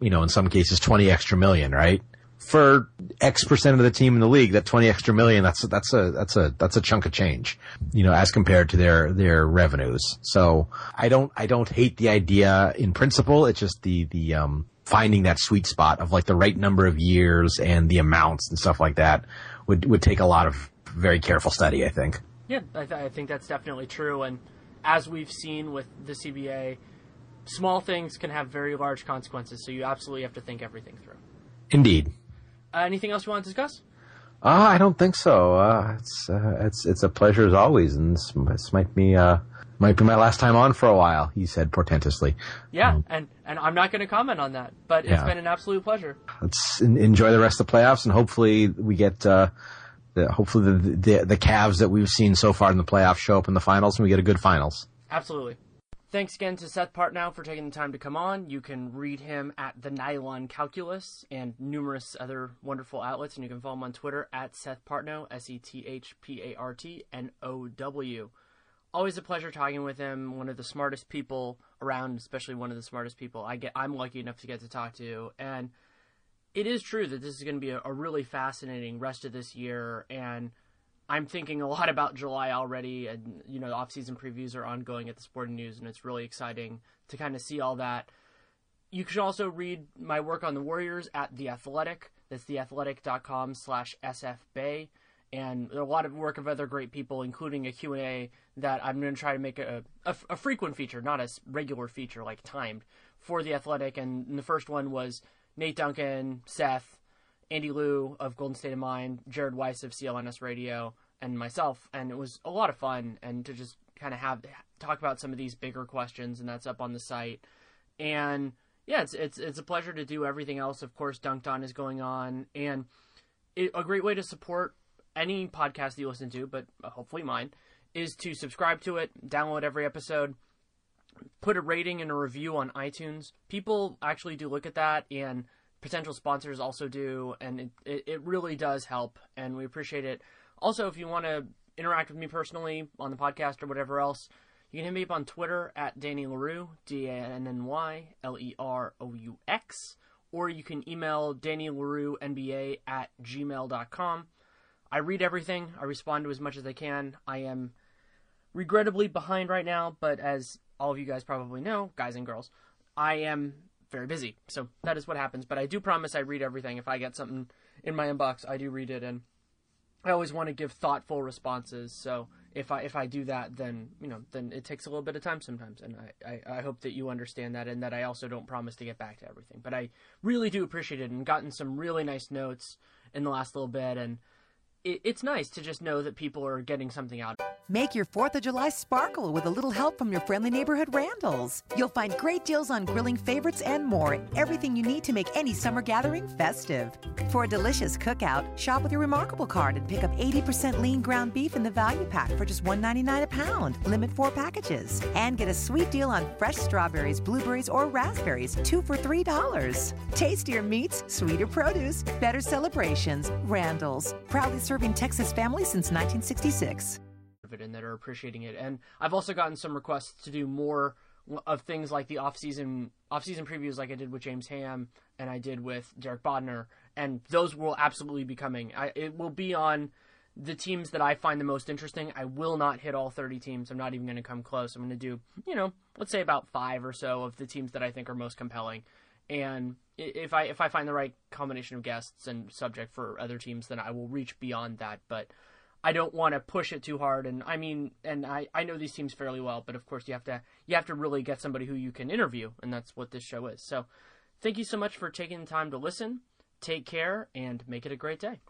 Speaker 3: you know, in some cases twenty extra million, right? For X percent of the team in the league, that twenty extra million, that's that's a that's a that's a chunk of change, you know, as compared to their their revenues. So I don't I don't hate the idea in principle. It's just the the um finding that sweet spot of like the right number of years and the amounts and stuff like that would would take a lot of very careful study. I think.
Speaker 2: Yeah, I, th- I think that's definitely true. And as we've seen with the CBA, small things can have very large consequences. So you absolutely have to think everything through.
Speaker 3: Indeed.
Speaker 2: Uh, anything else you want to discuss?
Speaker 3: Uh, I don't think so. Uh, it's uh, it's it's a pleasure as always, and this, this might be uh, might be my last time on for a while, he said portentously.
Speaker 2: Yeah, um, and, and I'm not going to comment on that, but it's yeah. been an absolute pleasure.
Speaker 3: Let's enjoy the rest of the playoffs, and hopefully we get, uh, the, hopefully the, the, the Cavs that we've seen so far in the playoffs show up in the finals, and we get a good finals.
Speaker 2: Absolutely. Thanks again to Seth Partnow for taking the time to come on. You can read him at the Nylon Calculus and numerous other wonderful outlets, and you can follow him on Twitter at Seth Partnow, S E T H P A R T N O W always a pleasure talking with him. One of the smartest people around, especially one of the smartest people I get. I'm lucky enough to get to talk to, and it is true that this is going to be a, a really fascinating rest of this year. And I'm thinking a lot about July already, and you know, off-season previews are ongoing at the Sporting News, and it's really exciting to kind of see all that. You can also read my work on the Warriors at The Athletic. That's theathletic.com slash sfbay and a lot of work of other great people, including a Q&A that I'm going to try to make a, a, a, frequent feature, not a regular feature like timed, for The Athletic. And the first one was Nate Duncan, Seth, Andy Liu of Golden State of Mind, Jared Weiss of CLNS Radio, and myself. And it was a lot of fun and to just kind of have talk about some of these bigger questions, and that's up on the site. And yeah, it's it's it's a pleasure to do everything else. Of course, Dunked On is going on, and it, a great way to support any podcast that you listen to, but uh, hopefully mine, is to subscribe to it, download every episode, put a rating and a review on iTunes. People actually do look at that, and potential sponsors also do, and it, it, it really does help, and we appreciate it. Also, if you want to interact with me personally on the podcast or whatever else, you can hit me up on Twitter at Danny Leroux, D A N N Y L E R O U X, or you can email Danny Leroux NBA at gmail.com. I read everything. I respond to as much as I can. I am regrettably behind right now, but as all of you guys probably know, guys and girls, I am very busy. So that is what happens. But I do promise I read everything. If I get something in my inbox, I do read it, and I always want to give thoughtful responses. So if I if I do that, then you know, then it takes a little bit of time sometimes, and I, I, I hope that you understand that, and that I also don't promise to get back to everything. But I really do appreciate it, and gotten some really nice notes in the last little bit, and it, it's nice to just know that people are getting something out.
Speaker 1: Make your 4th of July sparkle with a little help from your friendly neighborhood Randalls. You'll find great deals on grilling favorites and more. Everything you need to make any summer gathering festive. For a delicious cookout, shop with your Remarkable card and pick up 80% lean ground beef in the value pack for just $1.99 a pound. Limit four packages. And get a sweet deal on fresh strawberries, blueberries, or raspberries, two for $3. Tastier meats, sweeter produce, better celebrations. Randalls. Proudly serving Texas families since 1966
Speaker 2: and that are appreciating it. And I've also gotten some requests to do more of things like the off-season off-season previews like I did with James Ham and I did with Derek Bodner and those will absolutely be coming. I, it will be on the teams that I find the most interesting. I will not hit all 30 teams. I'm not even going to come close. I'm going to do, you know, let's say about 5 or so of the teams that I think are most compelling. And if I if I find the right combination of guests and subject for other teams, then I will reach beyond that. But I don't want to push it too hard. And I mean, and I I know these teams fairly well, but of course you have to you have to really get somebody who you can interview, and that's what this show is. So, thank you so much for taking the time to listen. Take care and make it a great day.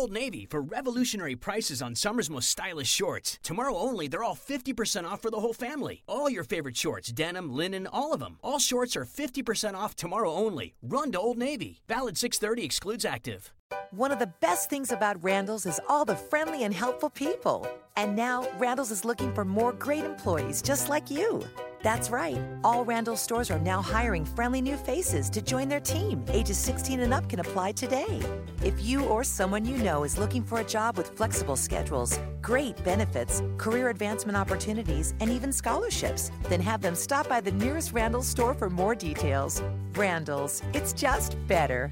Speaker 5: Old Navy for revolutionary prices on summer's most stylish shorts. Tomorrow only, they're all 50% off for the whole family. All your favorite shorts, denim, linen, all of them. All shorts are 50% off tomorrow only. Run to Old Navy. Valid 630 excludes active.
Speaker 1: One of the best things about Randall's is all the friendly and helpful people. And now, Randall's is looking for more great employees just like you. That's right. All Randall stores are now hiring friendly new faces to join their team. Ages 16 and up can apply today. If you or someone you know is looking for a job with flexible schedules, great benefits, career advancement opportunities, and even scholarships, then have them stop by the nearest Randall store for more details. Randall's, it's just better.